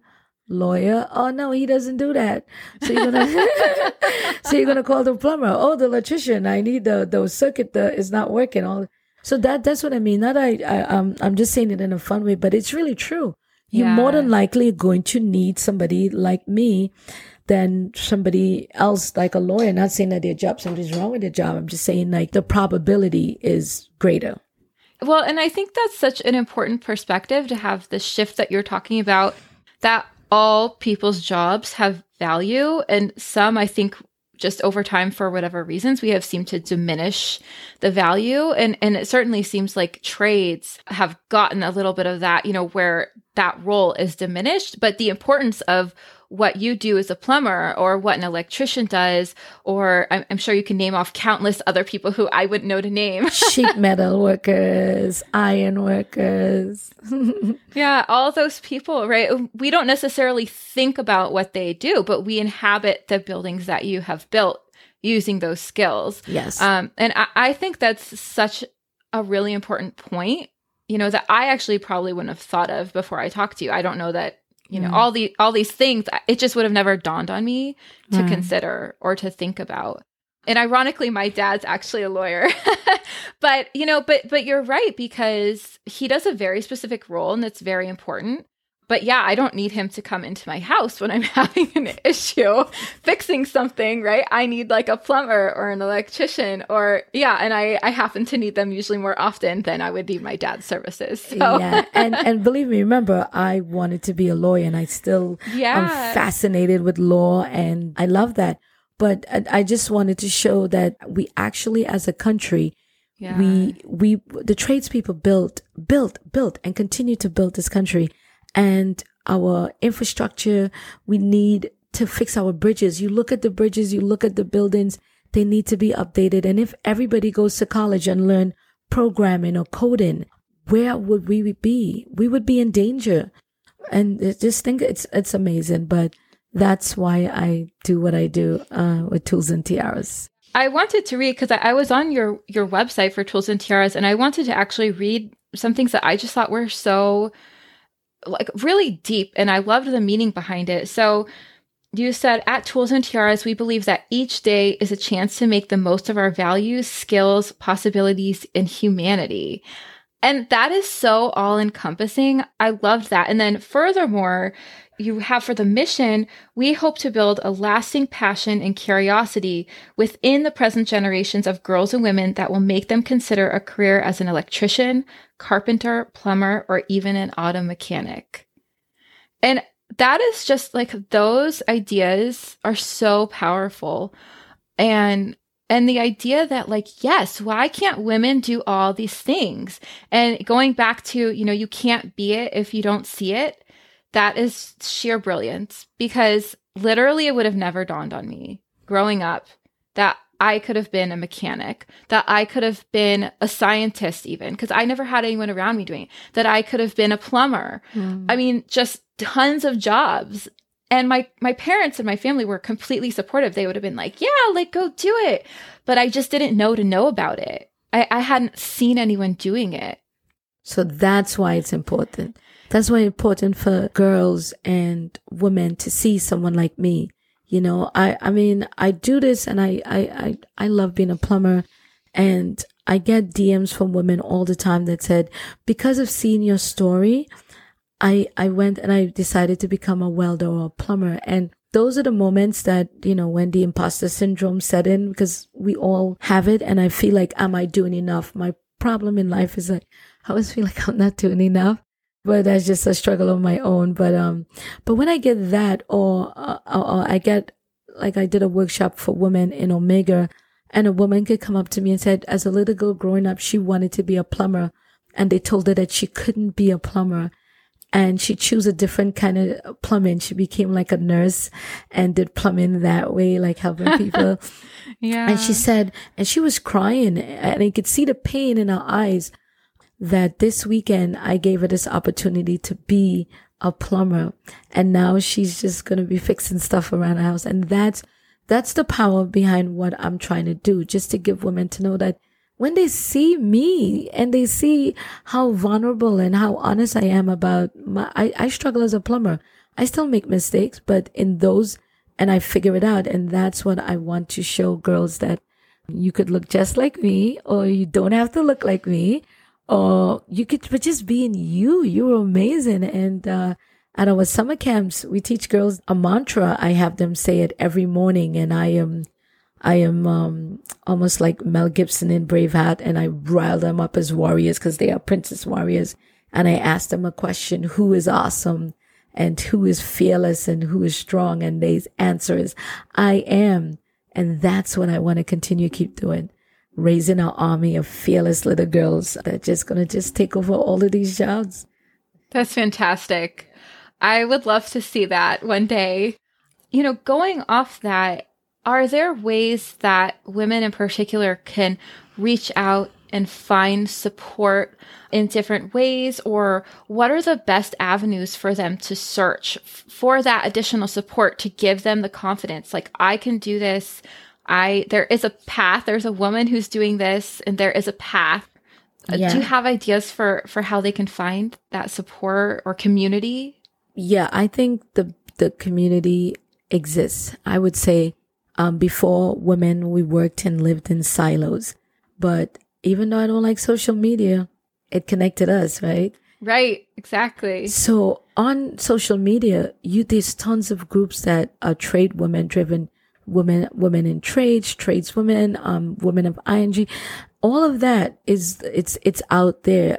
lawyer. Oh no, he doesn't do that. So you're gonna so you're gonna call the plumber. Oh, the electrician. I need the the circuit the, is not working. All so that that's what I mean. Not I, I um I'm just saying it in a fun way, but it's really true. You're yeah. more than likely going to need somebody like me than somebody else like a lawyer. Not saying that their job something's wrong with their job. I'm just saying like the probability is greater. Well, and I think that's such an important perspective to have the shift that you're talking about that all people's jobs have value and some I think just over time for whatever reasons we have seemed to diminish the value and and it certainly seems like trades have gotten a little bit of that you know where that role is diminished but the importance of what you do as a plumber or what an electrician does, or I'm, I'm, sure you can name off countless other people who I wouldn't know to name. Sheet metal workers, iron workers. yeah, all those people, right? We don't necessarily think about what they do, but we inhabit the buildings that you have built using those skills. Yes. Um, and I, I think that's such a really important point you know that i actually probably wouldn't have thought of before i talked to you i don't know that you know mm. all the all these things it just would have never dawned on me to mm. consider or to think about and ironically my dad's actually a lawyer but you know but but you're right because he does a very specific role and it's very important but yeah, I don't need him to come into my house when I'm having an issue fixing something, right? I need like a plumber or an electrician or yeah, and I I happen to need them usually more often than I would need my dad's services. So. Yeah, and and believe me, remember I wanted to be a lawyer, and I still yeah. am fascinated with law, and I love that. But I, I just wanted to show that we actually, as a country, yeah. we we the tradespeople built built built and continue to build this country and our infrastructure. We need to fix our bridges. You look at the bridges, you look at the buildings, they need to be updated. And if everybody goes to college and learn programming or coding, where would we be? We would be in danger. And just think it's, it's amazing, but that's why I do what I do, uh, with tools and tiaras. I wanted to read because I, I was on your, your website for tools and tiaras and I wanted to actually read some things that I just thought were so like really deep and I loved the meaning behind it. So you said at Tools and Tiaras, we believe that each day is a chance to make the most of our values, skills, possibilities, and humanity. And that is so all encompassing. I loved that. And then furthermore, you have for the mission, we hope to build a lasting passion and curiosity within the present generations of girls and women that will make them consider a career as an electrician, carpenter, plumber, or even an auto mechanic. And that is just like those ideas are so powerful. And and the idea that like yes why can't women do all these things and going back to you know you can't be it if you don't see it that is sheer brilliance because literally it would have never dawned on me growing up that I could have been a mechanic, that I could have been a scientist, even because I never had anyone around me doing it, that I could have been a plumber. Mm. I mean, just tons of jobs. And my my parents and my family were completely supportive. They would have been like, "Yeah, like go do it," but I just didn't know to know about it. I, I hadn't seen anyone doing it. So that's why it's important. That's why it's important for girls and women to see someone like me. You know, I, I mean, I do this and I, I, I, I love being a plumber and I get DMs from women all the time that said, because of seeing your story, I, I went and I decided to become a welder or a plumber. And those are the moments that, you know, when the imposter syndrome set in, because we all have it. And I feel like, am I doing enough? My problem in life is like, I always feel like I'm not doing enough but that's just a struggle of my own. But um, but when I get that, or, uh, or I get like I did a workshop for women in Omega, and a woman could come up to me and said, as a little girl growing up, she wanted to be a plumber, and they told her that she couldn't be a plumber, and she chose a different kind of plumbing. She became like a nurse and did plumbing that way, like helping people. yeah. And she said, and she was crying and I could see the pain in her eyes that this weekend I gave her this opportunity to be a plumber and now she's just going to be fixing stuff around the house. And that's, that's the power behind what I'm trying to do, just to give women to know that when they see me and they see how vulnerable and how honest I am about my, I, I struggle as a plumber. I still make mistakes, but in those, and I figure it out. And that's what I want to show girls that you could look just like me, or you don't have to look like me, or you could but just being you. You're amazing. And, uh, at our summer camps, we teach girls a mantra. I have them say it every morning and I am I am um, almost like Mel Gibson in Braveheart, and I rile them up as warriors because they are princess warriors. And I ask them a question: Who is awesome, and who is fearless, and who is strong? And they answer is, "I am." And that's what I want to continue keep doing, raising our army of fearless little girls that are just gonna just take over all of these jobs. That's fantastic. I would love to see that one day. You know, going off that, are there ways that women in particular can reach out and find support in different ways? Or what are the best avenues for them to search for that additional support to give them the confidence like I can do this. I there is a path. There's a woman who's doing this and there is a path. Yeah. do you have ideas for for how they can find that support or community? Yeah I think the the community exists. I would say um, before women, we worked and lived in silos. But even though I don't like social media, it connected us, right? Right, exactly. So on social media, you there's tons of groups that are trade women driven, women women in trades, tradeswomen, um, women of ING. All of that is it's it's out there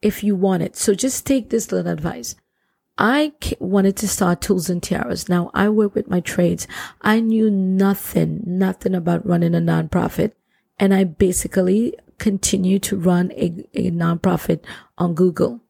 if you want it. So just take this little advice. I wanted to start tools and tiaras. Now I work with my trades. I knew nothing, nothing about running a nonprofit. And I basically continue to run a, a nonprofit on Google.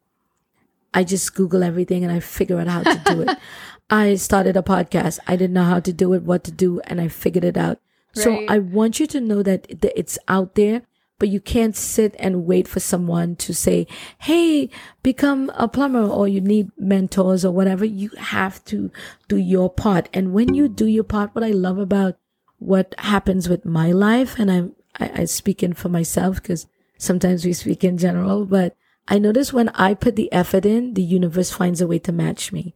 I just Google everything and I figure out how to do it. I started a podcast. I didn't know how to do it, what to do, and I figured it out. Right. So I want you to know that it's out there but you can't sit and wait for someone to say, Hey, become a plumber or you need mentors or whatever. You have to do your part. And when you do your part, what I love about what happens with my life, and I'm, I, I speak in for myself because sometimes we speak in general, but I notice when I put the effort in, the universe finds a way to match me.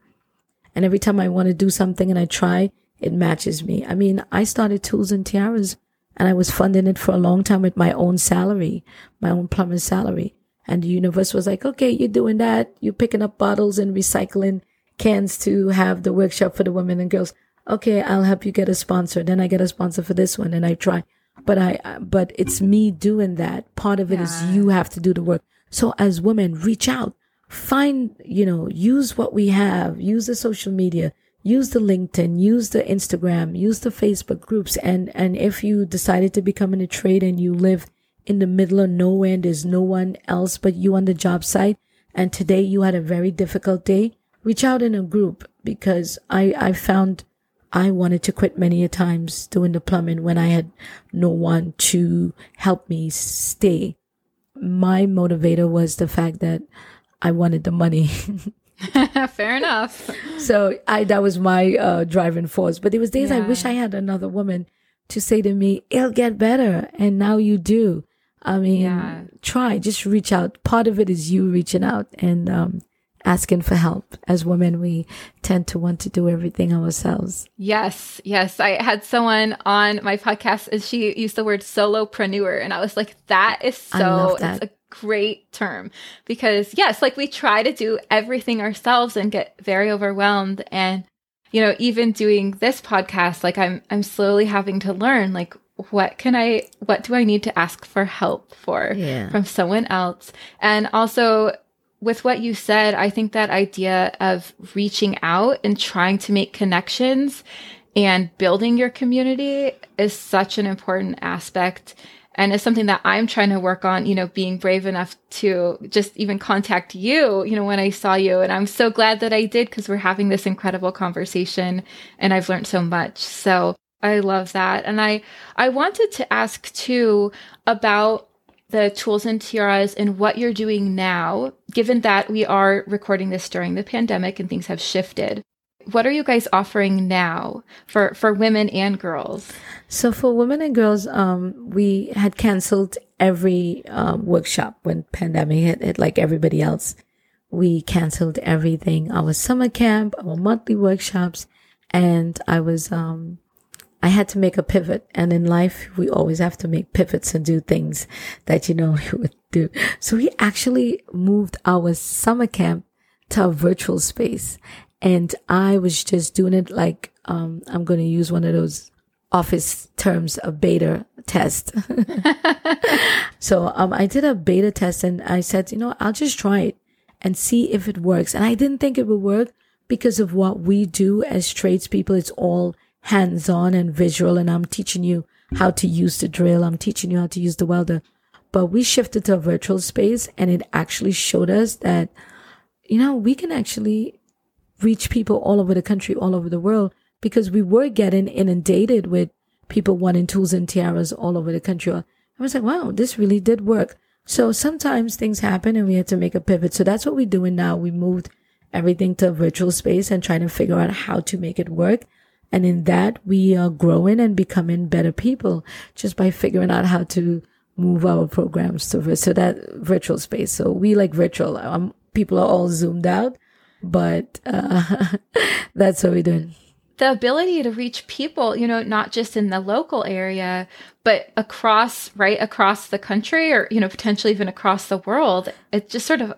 And every time I want to do something and I try, it matches me. I mean, I started Tools and Tiaras and I was funding it for a long time with my own salary, my own plumber's salary. And the universe was like, okay, you're doing that. You're picking up bottles and recycling cans to have the workshop for the women and girls. Okay, I'll help you get a sponsor. Then I get a sponsor for this one and I try. But I, uh, but it's me doing that. Part of it yeah. is you have to do the work. So as women, reach out, find, you know, use what we have, use the social media, use the LinkedIn, use the Instagram, use the Facebook groups. And, and if you decided to become in a trade and you live in the middle of nowhere and there's no one else but you on the job site, and today you had a very difficult day, reach out in a group because I, I found I wanted to quit many a times doing the plumbing when I had no one to help me stay. My motivator was the fact that I wanted the money. Fair enough. So I that was my uh, driving force. But there was days yeah. I wish I had another woman to say to me, "It'll get better," and now you do. I mean, yeah. try just reach out. Part of it is you reaching out and um, asking for help. As women, we tend to want to do everything ourselves. Yes, yes. I had someone on my podcast and she used the word solopreneur, and I was like, "That is so." That great term because yes, like we try to do everything ourselves and get very overwhelmed and you know, even doing this podcast, like I'm I'm slowly having to learn like what can I what do I need to ask for help for yeah. from someone else? And also with what you said, I think that idea of reaching out and trying to make connections and building your community is such an important aspect and it's something that I'm trying to work on, you know, being brave enough to just even contact you, you know, when I saw you. And I'm so glad that I did because we're having this incredible conversation and I've learned so much. So I love that. And I, I wanted to ask too about the tools and tiaras and what you're doing now, given that we are recording this during the pandemic and things have shifted. What are you guys offering now for, for women and girls? So for women and girls, um, we had canceled every um, workshop when pandemic hit, hit, like everybody else. We canceled everything, our summer camp, our monthly workshops, and I was um, I had to make a pivot. And in life, we always have to make pivots and do things that you know you would do. So we actually moved our summer camp to a virtual space. And I was just doing it like, um, I'm going to use one of those office terms, a beta test. so, um, I did a beta test and I said, you know, I'll just try it and see if it works. And I didn't think it would work because of what we do as tradespeople. It's all hands on and visual. And I'm teaching you how to use the drill. I'm teaching you how to use the welder. But we shifted to a virtual space and it actually showed us that, you know, we can actually reach people all over the country, all over the world, because we were getting inundated with people wanting tools and tiaras all over the country. I was like, wow, this really did work. So sometimes things happen and we had to make a pivot. So that's what we're doing now. We moved everything to virtual space and trying to figure out how to make it work. And in that, we are growing and becoming better people just by figuring out how to move our programs to so that virtual space. So we like virtual. Um, people are all zoomed out, but uh, that's what we're doing. The ability to reach people, you know, not just in the local area, but across, right across the country or, you know, potentially even across the world. It just sort of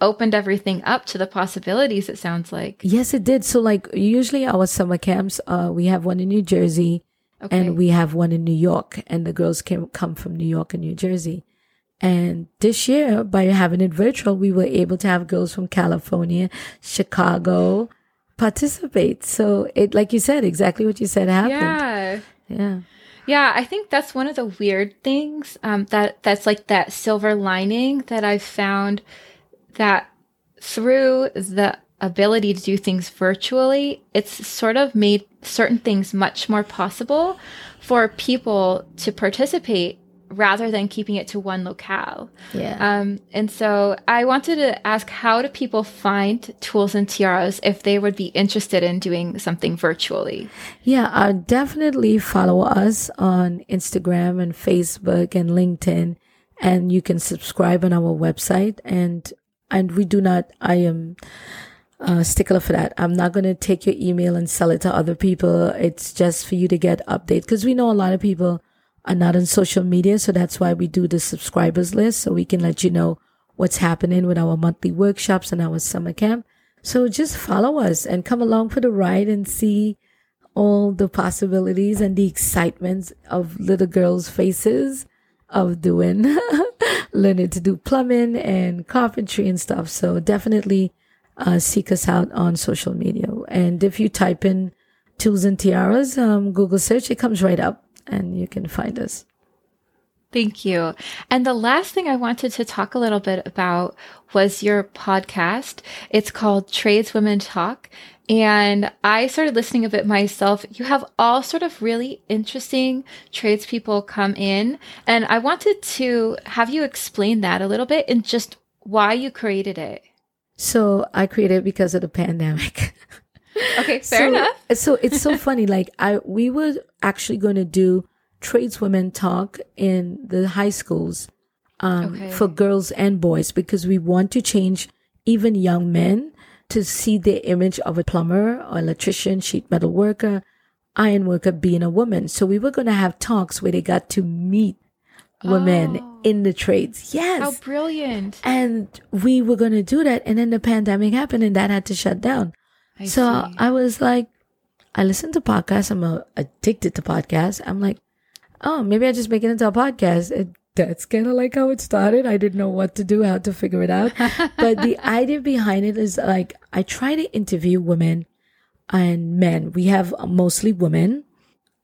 opened everything up to the possibilities it sounds like yes it did so like usually our summer camps uh we have one in new jersey okay. and we have one in new york and the girls came come from new york and new jersey and this year by having it virtual we were able to have girls from california chicago participate. So it like you said exactly what you said happened. Yeah. Yeah. Yeah, I think that's one of the weird things um, that that's like that silver lining that I've found that through the ability to do things virtually, it's sort of made certain things much more possible for people to participate rather than keeping it to one locale. Yeah. Um, and so I wanted to ask how do people find tools and tiaras if they would be interested in doing something virtually? Yeah, uh, definitely follow us on Instagram and Facebook and LinkedIn. And you can subscribe on our website and and we do not i am uh, stickler for that i'm not going to take your email and sell it to other people it's just for you to get update because we know a lot of people are not on social media so that's why we do the subscribers list so we can let you know what's happening with our monthly workshops and our summer camp so just follow us and come along for the ride and see all the possibilities and the excitement of little girls' faces of doing learning to do plumbing and carpentry and stuff. So definitely uh, seek us out on social media. And if you type in tools and tiaras, um, Google search, it comes right up and you can find us. Thank you. And the last thing I wanted to talk a little bit about was your podcast. It's called Tradeswomen Talk. And I started listening a bit myself. You have all sort of really interesting tradespeople come in. And I wanted to have you explain that a little bit and just why you created it. So I created it because of the pandemic. Okay, fair so, enough. so it's so funny. Like I, we were actually going to do tradeswomen talk in the high schools um, okay. for girls and boys because we want to change even young men to see the image of a plumber or electrician, sheet metal worker, iron worker being a woman. So we were going to have talks where they got to meet women oh, in the trades. Yes. How brilliant. And we were going to do that. And then the pandemic happened and that had to shut down. I so see. I was like, I listen to podcasts. I'm uh, addicted to podcasts. I'm like, oh, maybe I just make it into a podcast. It that's kind of like how it started. I didn't know what to do, how to figure it out. but the idea behind it is like, I try to interview women and men. We have mostly women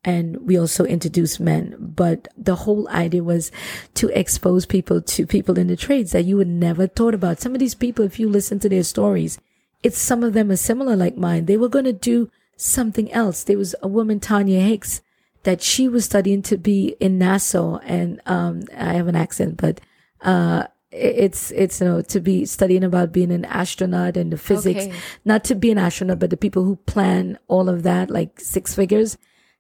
and we also introduce men. But the whole idea was to expose people to people in the trades that you would never thought about. Some of these people, if you listen to their stories, it's some of them are similar like mine. They were going to do something else. There was a woman, Tanya Hicks, that she was studying to be in NASA. And, um, I have an accent, but, uh, it's it's you know to be studying about being an astronaut and the physics okay. not to be an astronaut but the people who plan all of that like six figures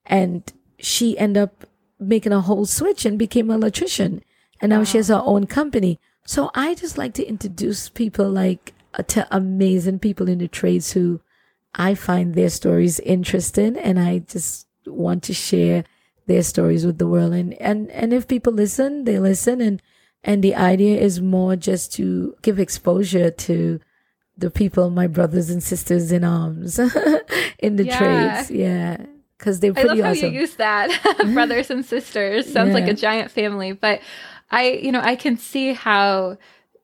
and she ended up making a whole switch and became an electrician and now wow. she has her own company so i just like to introduce people like to amazing people in the trades who i find their stories interesting and i just want to share their stories with the world and and and if people listen they listen and and the idea is more just to give exposure to the people, my brothers and sisters in arms in the yeah. trades. Yeah. Cause they're pretty awesome. I love awesome. how you use that. Mm-hmm. brothers and sisters. Sounds yeah. like a giant family. But I, you know, I can see how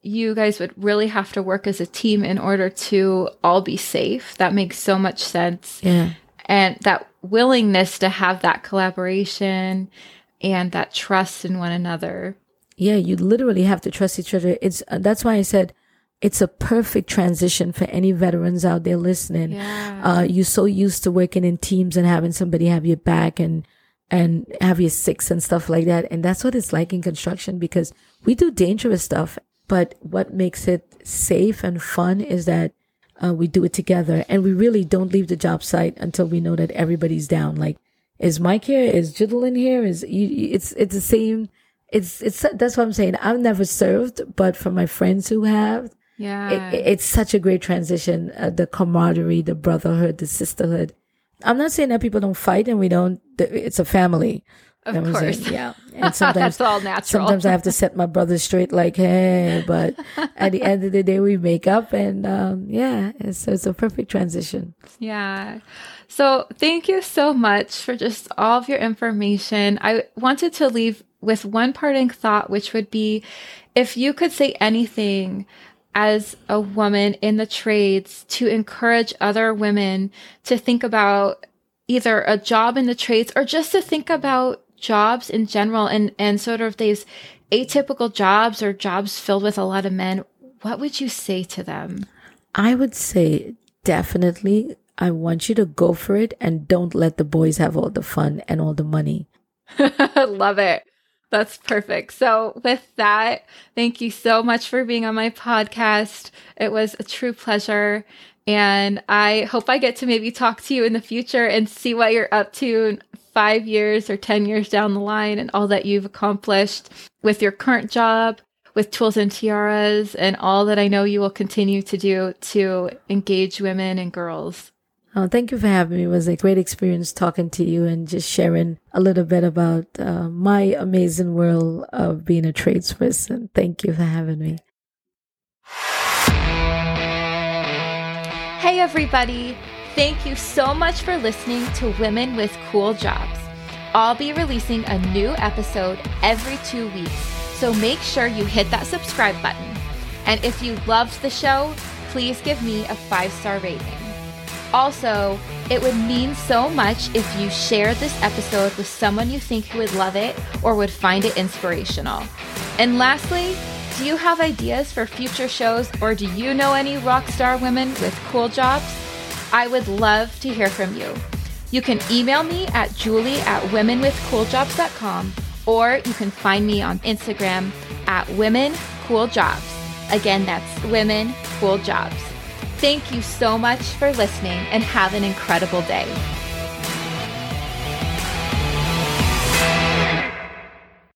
you guys would really have to work as a team in order to all be safe. That makes so much sense. Yeah. And that willingness to have that collaboration and that trust in one another yeah, you literally have to trust each other. It's uh, that's why I said it's a perfect transition for any veterans out there listening. Yeah. Uh, you're so used to working in teams and having somebody have your back and and have your six and stuff like that. And that's what it's like in construction because we do dangerous stuff. But what makes it safe and fun is that uh, we do it together and we really don't leave the job site until we know that everybody's down. Like, is Mike here? Is Judaline here? Is you, it's, it's the same it's it's that's what I'm saying. I've never served, but for my friends who have, yeah, it, it's such a great transition. Uh, the camaraderie, the brotherhood, the sisterhood. I'm not saying that people don't fight and we don't. It's a family. Of know course, yeah. And sometimes that's all natural. Sometimes I have to set my brother straight, like, hey. But at the end of the day, we make up, and um, yeah, it's, it's a perfect transition. Yeah. So thank you so much for just all of your information. I wanted to leave with one parting thought, which would be if you could say anything as a woman in the trades to encourage other women to think about either a job in the trades or just to think about jobs in general and, and sort of these atypical jobs or jobs filled with a lot of men, what would you say to them? I would say definitely I want you to go for it and don't let the boys have all the fun and all the money. Love it. That's perfect. So, with that, thank you so much for being on my podcast. It was a true pleasure. And I hope I get to maybe talk to you in the future and see what you're up to five years or 10 years down the line and all that you've accomplished with your current job, with Tools and Tiaras, and all that I know you will continue to do to engage women and girls. Oh, thank you for having me. It was a great experience talking to you and just sharing a little bit about uh, my amazing world of being a tradesperson. Thank you for having me. Hey, everybody. Thank you so much for listening to Women with Cool Jobs. I'll be releasing a new episode every two weeks, so make sure you hit that subscribe button. And if you loved the show, please give me a five star rating. Also, it would mean so much if you shared this episode with someone you think would love it or would find it inspirational. And lastly, do you have ideas for future shows or do you know any rock star women with cool jobs? I would love to hear from you. You can email me at julie at womenwithcooljobs.com or you can find me on Instagram at womencooljobs. Again, that's women cool jobs. Thank you so much for listening and have an incredible day.